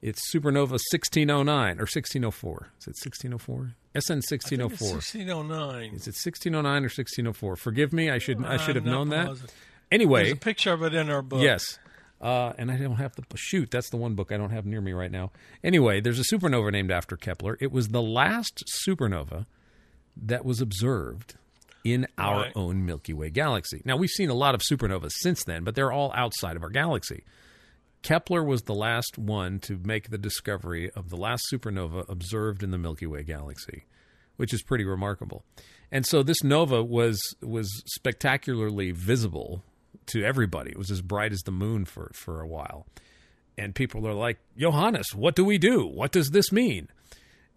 It's supernova 1609 or 1604. Is it 1604? SN 1604. 1609. Is it 1609 or 1604? Forgive me, I should I should have known that. positive. Anyway, There's a picture of it in our book. Yes. Uh, and I don't have the shoot. That's the one book I don't have near me right now. Anyway, there's a supernova named after Kepler. It was the last supernova that was observed in our Right. own Milky Way galaxy. Now we've seen a lot of supernovas since then, but they're all outside of our galaxy. Kepler was the last one to make the discovery of the last supernova observed in the Milky Way galaxy, which is pretty remarkable. And so this nova was was spectacularly visible to everybody. It was as bright as the moon for for a while. And people are like, "Johannes, what do we do? What does this mean?"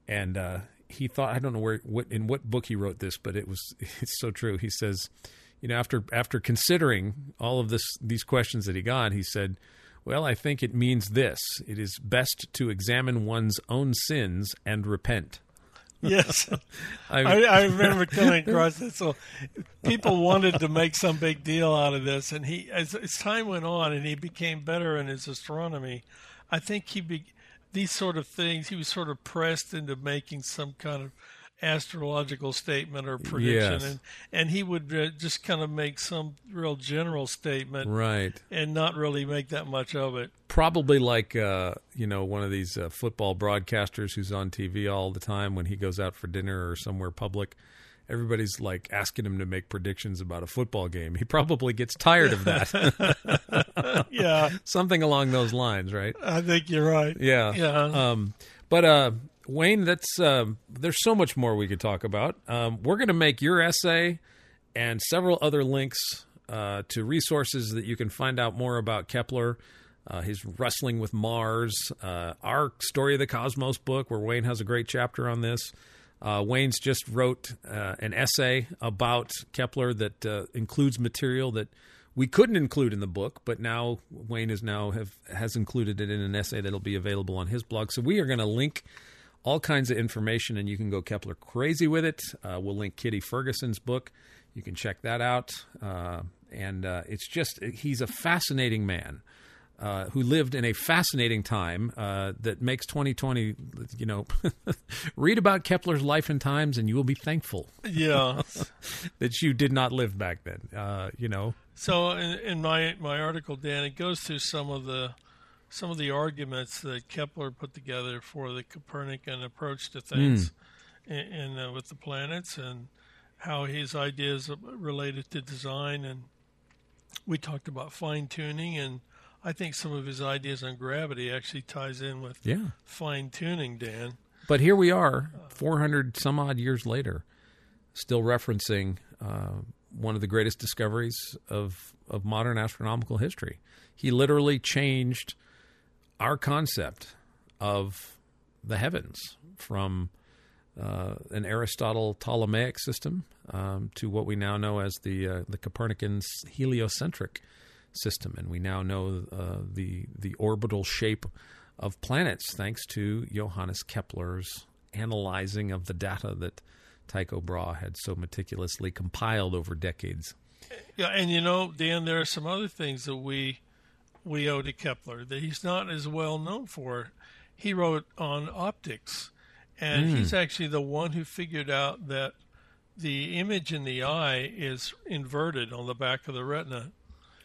And uh, he thought, I don't know where what in what book he wrote this, but it was it's so true. He says, you know, after after considering all of this these questions that he got, he said, "Well, I think it means this: it is best to examine one's own sins and repent." Yes. I, I, I remember coming across this. So people wanted to make some big deal out of this, and he, as, as time went on, and he became better in his astronomy, I think he be these sort of things. He was sort of pressed into making some kind of astrological statement or prediction, Yes. and and he would uh, just kind of make some real general statement Right. and not really make that much of it. Probably like uh, you know one of these uh, football broadcasters who's on TV all the time when he goes out for dinner or somewhere public. Everybody's like asking him to make predictions about a football game. He probably gets tired of that. yeah, Something along those lines, right? I think you're right. Yeah. Yeah. Um, but uh, Wayne, that's um there's so much more we could talk about. Um, we're going to make your essay and several other links uh, to resources that you can find out more about Kepler. Uh, his wrestling with Mars, uh, our story of the cosmos book, where Wayne has a great chapter on this. Uh, Wayne's just wrote uh, an essay about Kepler that uh, includes material that we couldn't include in the book, but now Wayne is now have has included it in an essay that'll be available on his blog. So we are going to link all kinds of information, and you can go Kepler crazy with it. Uh, we'll link Kitty Ferguson's book. You can check that out, uh, and uh, it's just he's a fascinating man. Uh, who lived in a fascinating time uh, that makes 2020, you know, read about Kepler's life and times, and you will be thankful Yeah. that you did not live back then. Uh, you know, So in, in my my article, Dan, it goes through some of the some of the arguments that Kepler put together for the Copernican approach to things, in, in uh, with the planets, and how his ideas related to design, and we talked about fine tuning, and I think some of his ideas on gravity actually ties in with yeah. fine tuning, Dan. But here we are, 400 some odd years later, still referencing uh, one of the greatest discoveries of, of modern astronomical history. He literally changed our concept of the heavens from uh, an Aristotle Ptolemaic system um, to what we now know as the uh, the Copernican heliocentric system, and we now know uh, the the orbital shape of planets thanks to Johannes Kepler's analyzing of the data that Tycho Brahe had so meticulously compiled over decades. Yeah, and you know, Dan, there are some other things that we we owe to Kepler that he's not as well known for. He wrote on optics, and hmm. he's actually the one who figured out that the image in the eye is inverted on the back of the retina.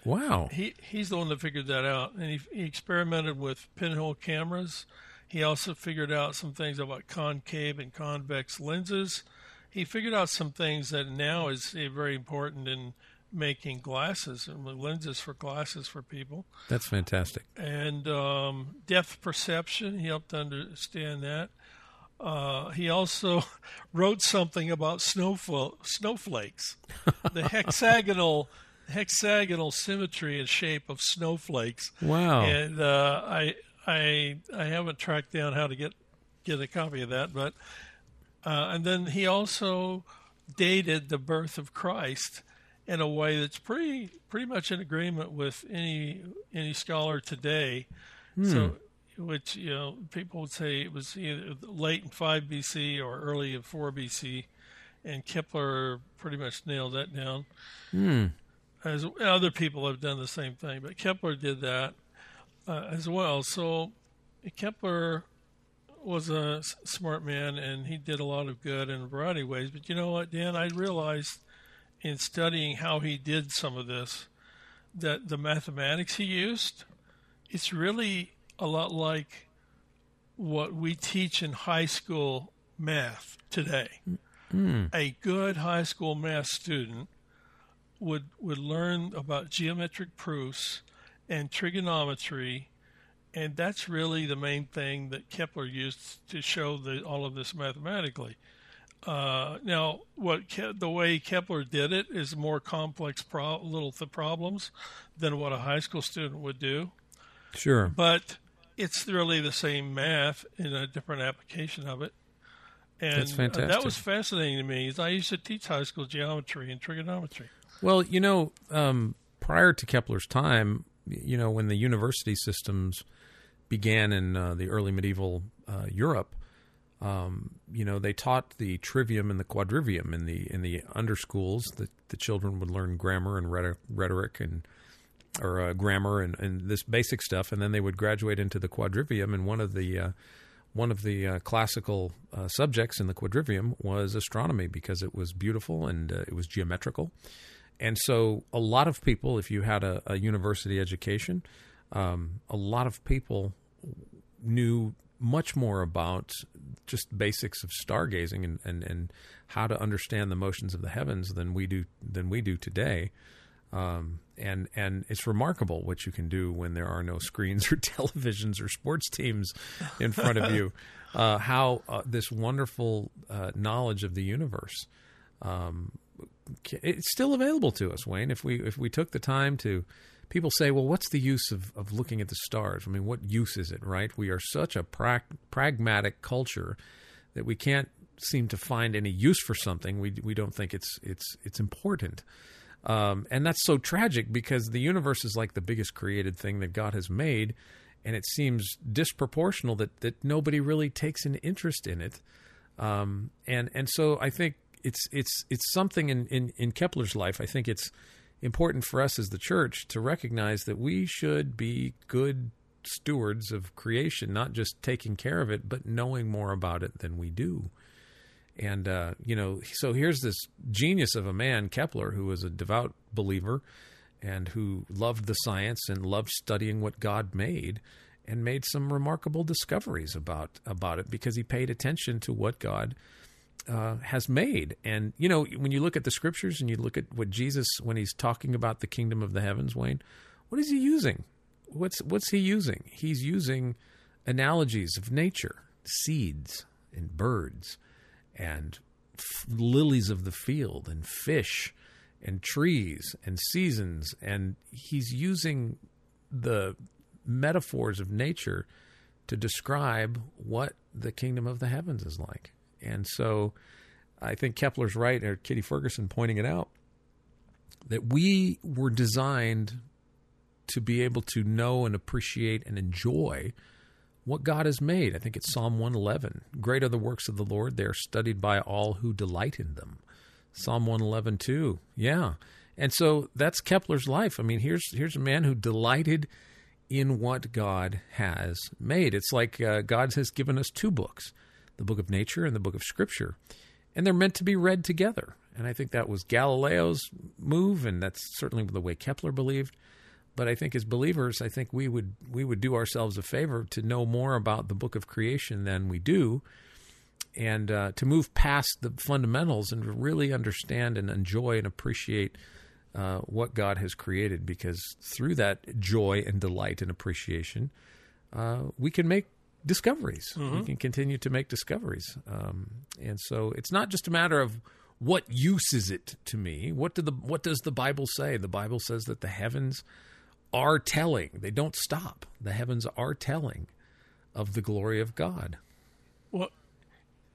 Wow. He he's the one that figured that out, and he, he experimented with pinhole cameras. He also figured out some things about concave and convex lenses. He figured out some things that now is very important in making glasses and lenses for glasses for people, That's fantastic. and um, depth perception. He helped understand that. Uh, he also wrote something about snowfl- snowflakes, the hexagonal hexagonal symmetry and shape of snowflakes. Wow. And uh, I I I haven't tracked down how to get get a copy of that, but uh, and then he also dated the birth of Christ in a way that's pretty pretty much in agreement with any any scholar today. So, which you know, people would say it was either late in five BC or early in four BC, and Kepler pretty much nailed that down. As other people have done the same thing, but Kepler did that uh, as well. So Kepler was a s- smart man, and he did a lot of good in a variety of ways. But you know what, Dan? I realized in studying how he did some of this that the mathematics he used, it's really a lot like what we teach in high school math today. Mm-hmm. A good high school math student would would learn about geometric proofs and trigonometry and that's really the main thing that Kepler used to show the, all of this mathematically. Uh, now, what Ke- the way Kepler did it is more complex pro- little th- problems than what a high school student would do, Sure. but it's really the same math in a different application of it. And That's uh, fantastic. that was fascinating to me. I used to teach high school geometry and trigonometry. Well, you know, um, prior to Kepler's time, you know, when the university systems began in uh, the early medieval uh, Europe, um, you know, they taught the trivium and the quadrivium in the in the under schools. The the children would learn grammar and rhetoric and or uh, grammar and, and this basic stuff, and then they would graduate into the quadrivium. And one of the uh, one of the uh, classical uh, subjects in the quadrivium was astronomy because it was beautiful and uh, it was geometrical. And so, a lot of people, if you had a, a university education, um, a lot of people knew much more about just basics of stargazing and, and, and how to understand the motions of the heavens than we do than we do today. Um, and and it's remarkable what you can do when there are no screens or televisions or sports teams in front of you. Uh, how uh, this wonderful uh, knowledge of the universe um, it's still available to us, Wayne. If we if we took the time to, people say, well, what's the use of, of looking at the stars? I mean, what use is it, right? We are such a pra- pragmatic culture that we can't seem to find any use for something. We we don't think it's it's it's important. Um, and that's so tragic because the universe is like the biggest created thing that God has made, and it seems disproportional that that nobody really takes an interest in it. Um, and and so I think it's it's it's something in, in, in Kepler's life. I think it's important for us as the church to recognize that we should be good stewards of creation, not just taking care of it, but knowing more about it than we do. And, uh, you know, so here's this genius of a man, Kepler, who was a devout believer and who loved the science and loved studying what God made and made some remarkable discoveries about, about it because he paid attention to what God uh, has made. And, you know, when you look at the scriptures and you look at what Jesus, when he's talking about the kingdom of the heavens, Wayne, what is he using? What's, what's he using? He's using analogies of nature, seeds and birds and f- lilies of the field and fish and trees and seasons and he's using the metaphors of nature to describe what the kingdom of the heavens is like. And so I think Kepler's right, or Kitty Ferguson pointing it out, that we were designed to be able to know and appreciate and enjoy what God has made. I think it's Psalm 111. Great are the works of the Lord. They are studied by all who delight in them. Psalm 111, too. Yeah. And so that's Kepler's life. I mean, here's here's a man who delighted in what God has made. It's like uh, God has given us two books the book of nature and the book of scripture. And they're meant to be read together. And I think that was Galileo's move, and that's certainly the way Kepler believed. But I think as believers, I think we would we would do ourselves a favor to know more about the book of creation than we do, and uh, to move past the fundamentals and really understand and enjoy and appreciate uh, what God has created. Because through that joy and delight and appreciation, uh, we can make discoveries. Mm-hmm. We can continue to make discoveries, um, and so it's not just a matter of what use is it to me. What do the what does the Bible say? The Bible says that the heavens are telling. They don't stop. The heavens are telling of the glory of God. Well,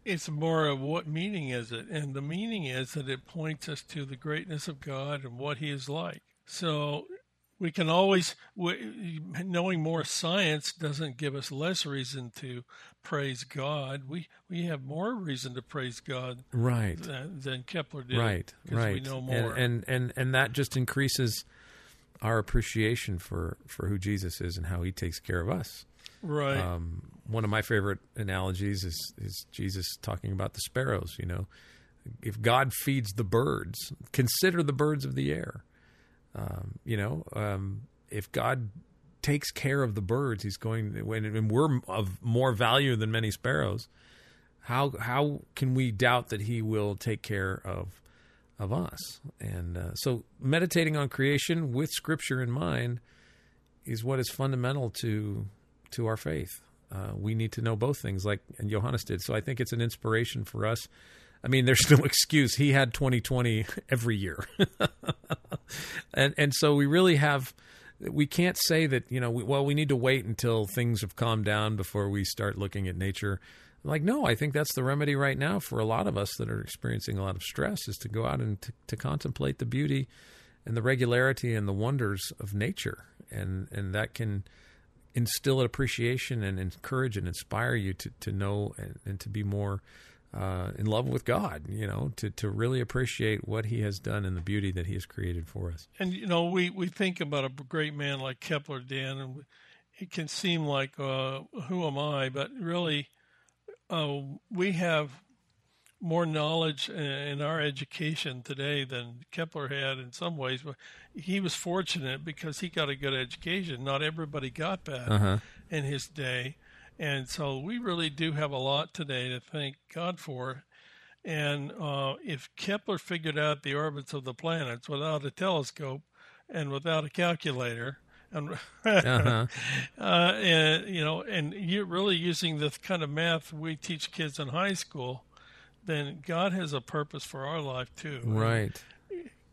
it's more of what meaning is it? And the meaning is that it points us to the greatness of God and what He is like. So we can always knowing more science doesn't give us less reason to praise God. We we have more reason to praise God, right? Than, than Kepler did, right? Right. We know more, and, and and and that just increases our appreciation for for who Jesus is and how He takes care of us. Right. Um, one of my favorite analogies is is Jesus talking about the sparrows. You know, if God feeds the birds, consider the birds of the air. Um, you know, um, if God takes care of the birds, He's going. When and we're of more value than many sparrows, how how can we doubt that He will take care of of us? And uh, so, meditating on creation with Scripture in mind is what is fundamental to to our faith. Uh, we need to know both things, like and Johannes did. So I think it's an inspiration for us. I mean, there's no excuse. He had 2020 every year, and and so we really have. We can't say that you know. We, well, we need to wait until things have calmed down before we start looking at nature. Like, no, I think that's the remedy right now for a lot of us that are experiencing a lot of stress is to go out and to, to contemplate the beauty and the regularity and the wonders of nature, and and that can instill an appreciation and encourage and inspire you to, to know and, and to be more uh, in love with God, you know, to, to really appreciate what he has done and the beauty that he has created for us. And, you know, we, we think about a great man like Kepler, Dan, and it can seem like, uh, who am I? But really, uh, we have more knowledge in our education today than Kepler had in some ways. But he was fortunate because he got a good education. Not everybody got that uh-huh. in his day. And so we really do have a lot today to thank God for. And uh, if Kepler figured out the orbits of the planets without a telescope and without a calculator, and, uh-huh. uh, and you know, and you're really using the kind of math we teach kids in high school, then God has a purpose for our life too. Right.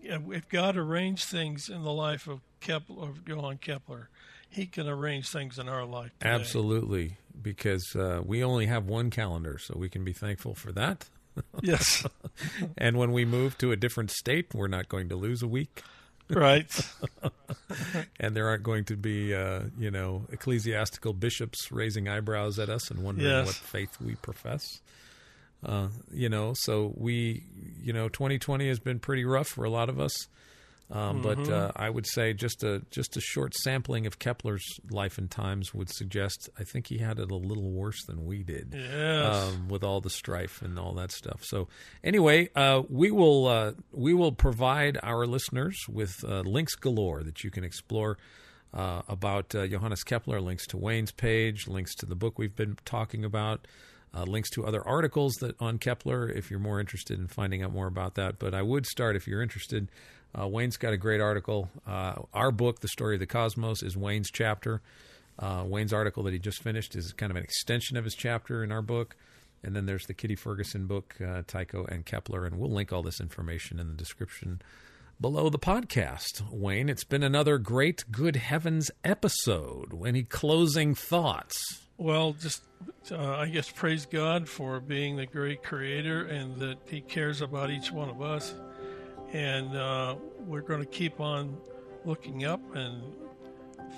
And if God arranged things in the life of Kepler, of Johann Kepler, He can arrange things in our life. Today. Absolutely, because uh, we only have one calendar, so we can be thankful for that. yes. and when we move to a different state, we're not going to lose a week. Right. and there aren't going to be, uh, you know, ecclesiastical bishops raising eyebrows at us and wondering yes. what faith we profess. Uh, you know, so we, you know, 2020 has been pretty rough for a lot of us. Um, mm-hmm. But uh, I would say just a just a short sampling of Kepler's life and times would suggest I think he had it a little worse than we did, yes. um, with all the strife and all that stuff. So anyway, uh, we will uh, we will provide our listeners with uh, links galore that you can explore. Uh, about uh, Johannes Kepler, links to Wayne's page, links to the book we've been talking about, uh, links to other articles that on Kepler if you're more interested in finding out more about that. But I would start if you're interested uh, Wayne's got a great article. Uh, our book, The Story of the Cosmos, is Wayne's chapter. Uh, Wayne's article that he just finished is kind of an extension of his chapter in our book. And then there's the Kitty Ferguson book, uh, Tycho and Kepler. And we'll link all this information in the description below the podcast. Wayne, it's been another great Good Heavens episode. Any closing thoughts? Well, just uh, I guess praise God for being the great creator and that He cares about each one of us and uh, we're going to keep on looking up and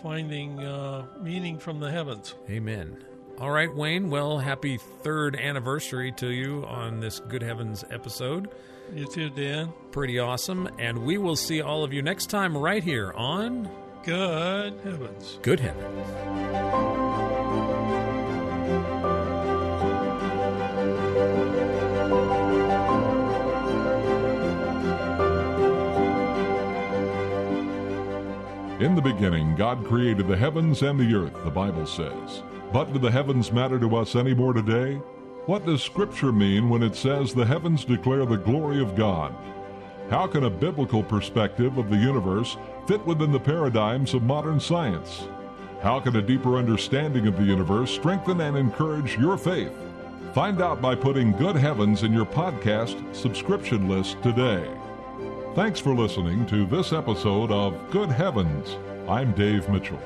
finding uh, meaning from the heavens. Amen. All right, Wayne. Well, happy third anniversary to you on this Good Heavens episode. You too, Dan. Pretty awesome. And we will see all of you next time right here on Good Heavens. Good Heavens. The beginning, God created the heavens and the earth, the Bible says. But do the heavens matter to us any more today? What does Scripture mean when it says the heavens declare the glory of God? How can a biblical perspective of the universe fit within the paradigms of modern science? How can a deeper understanding of the universe strengthen and encourage your faith? Find out by putting Good Heavens in your podcast subscription list today. Thanks for listening to this episode of Good Heavens. I'm Dave Mitchell.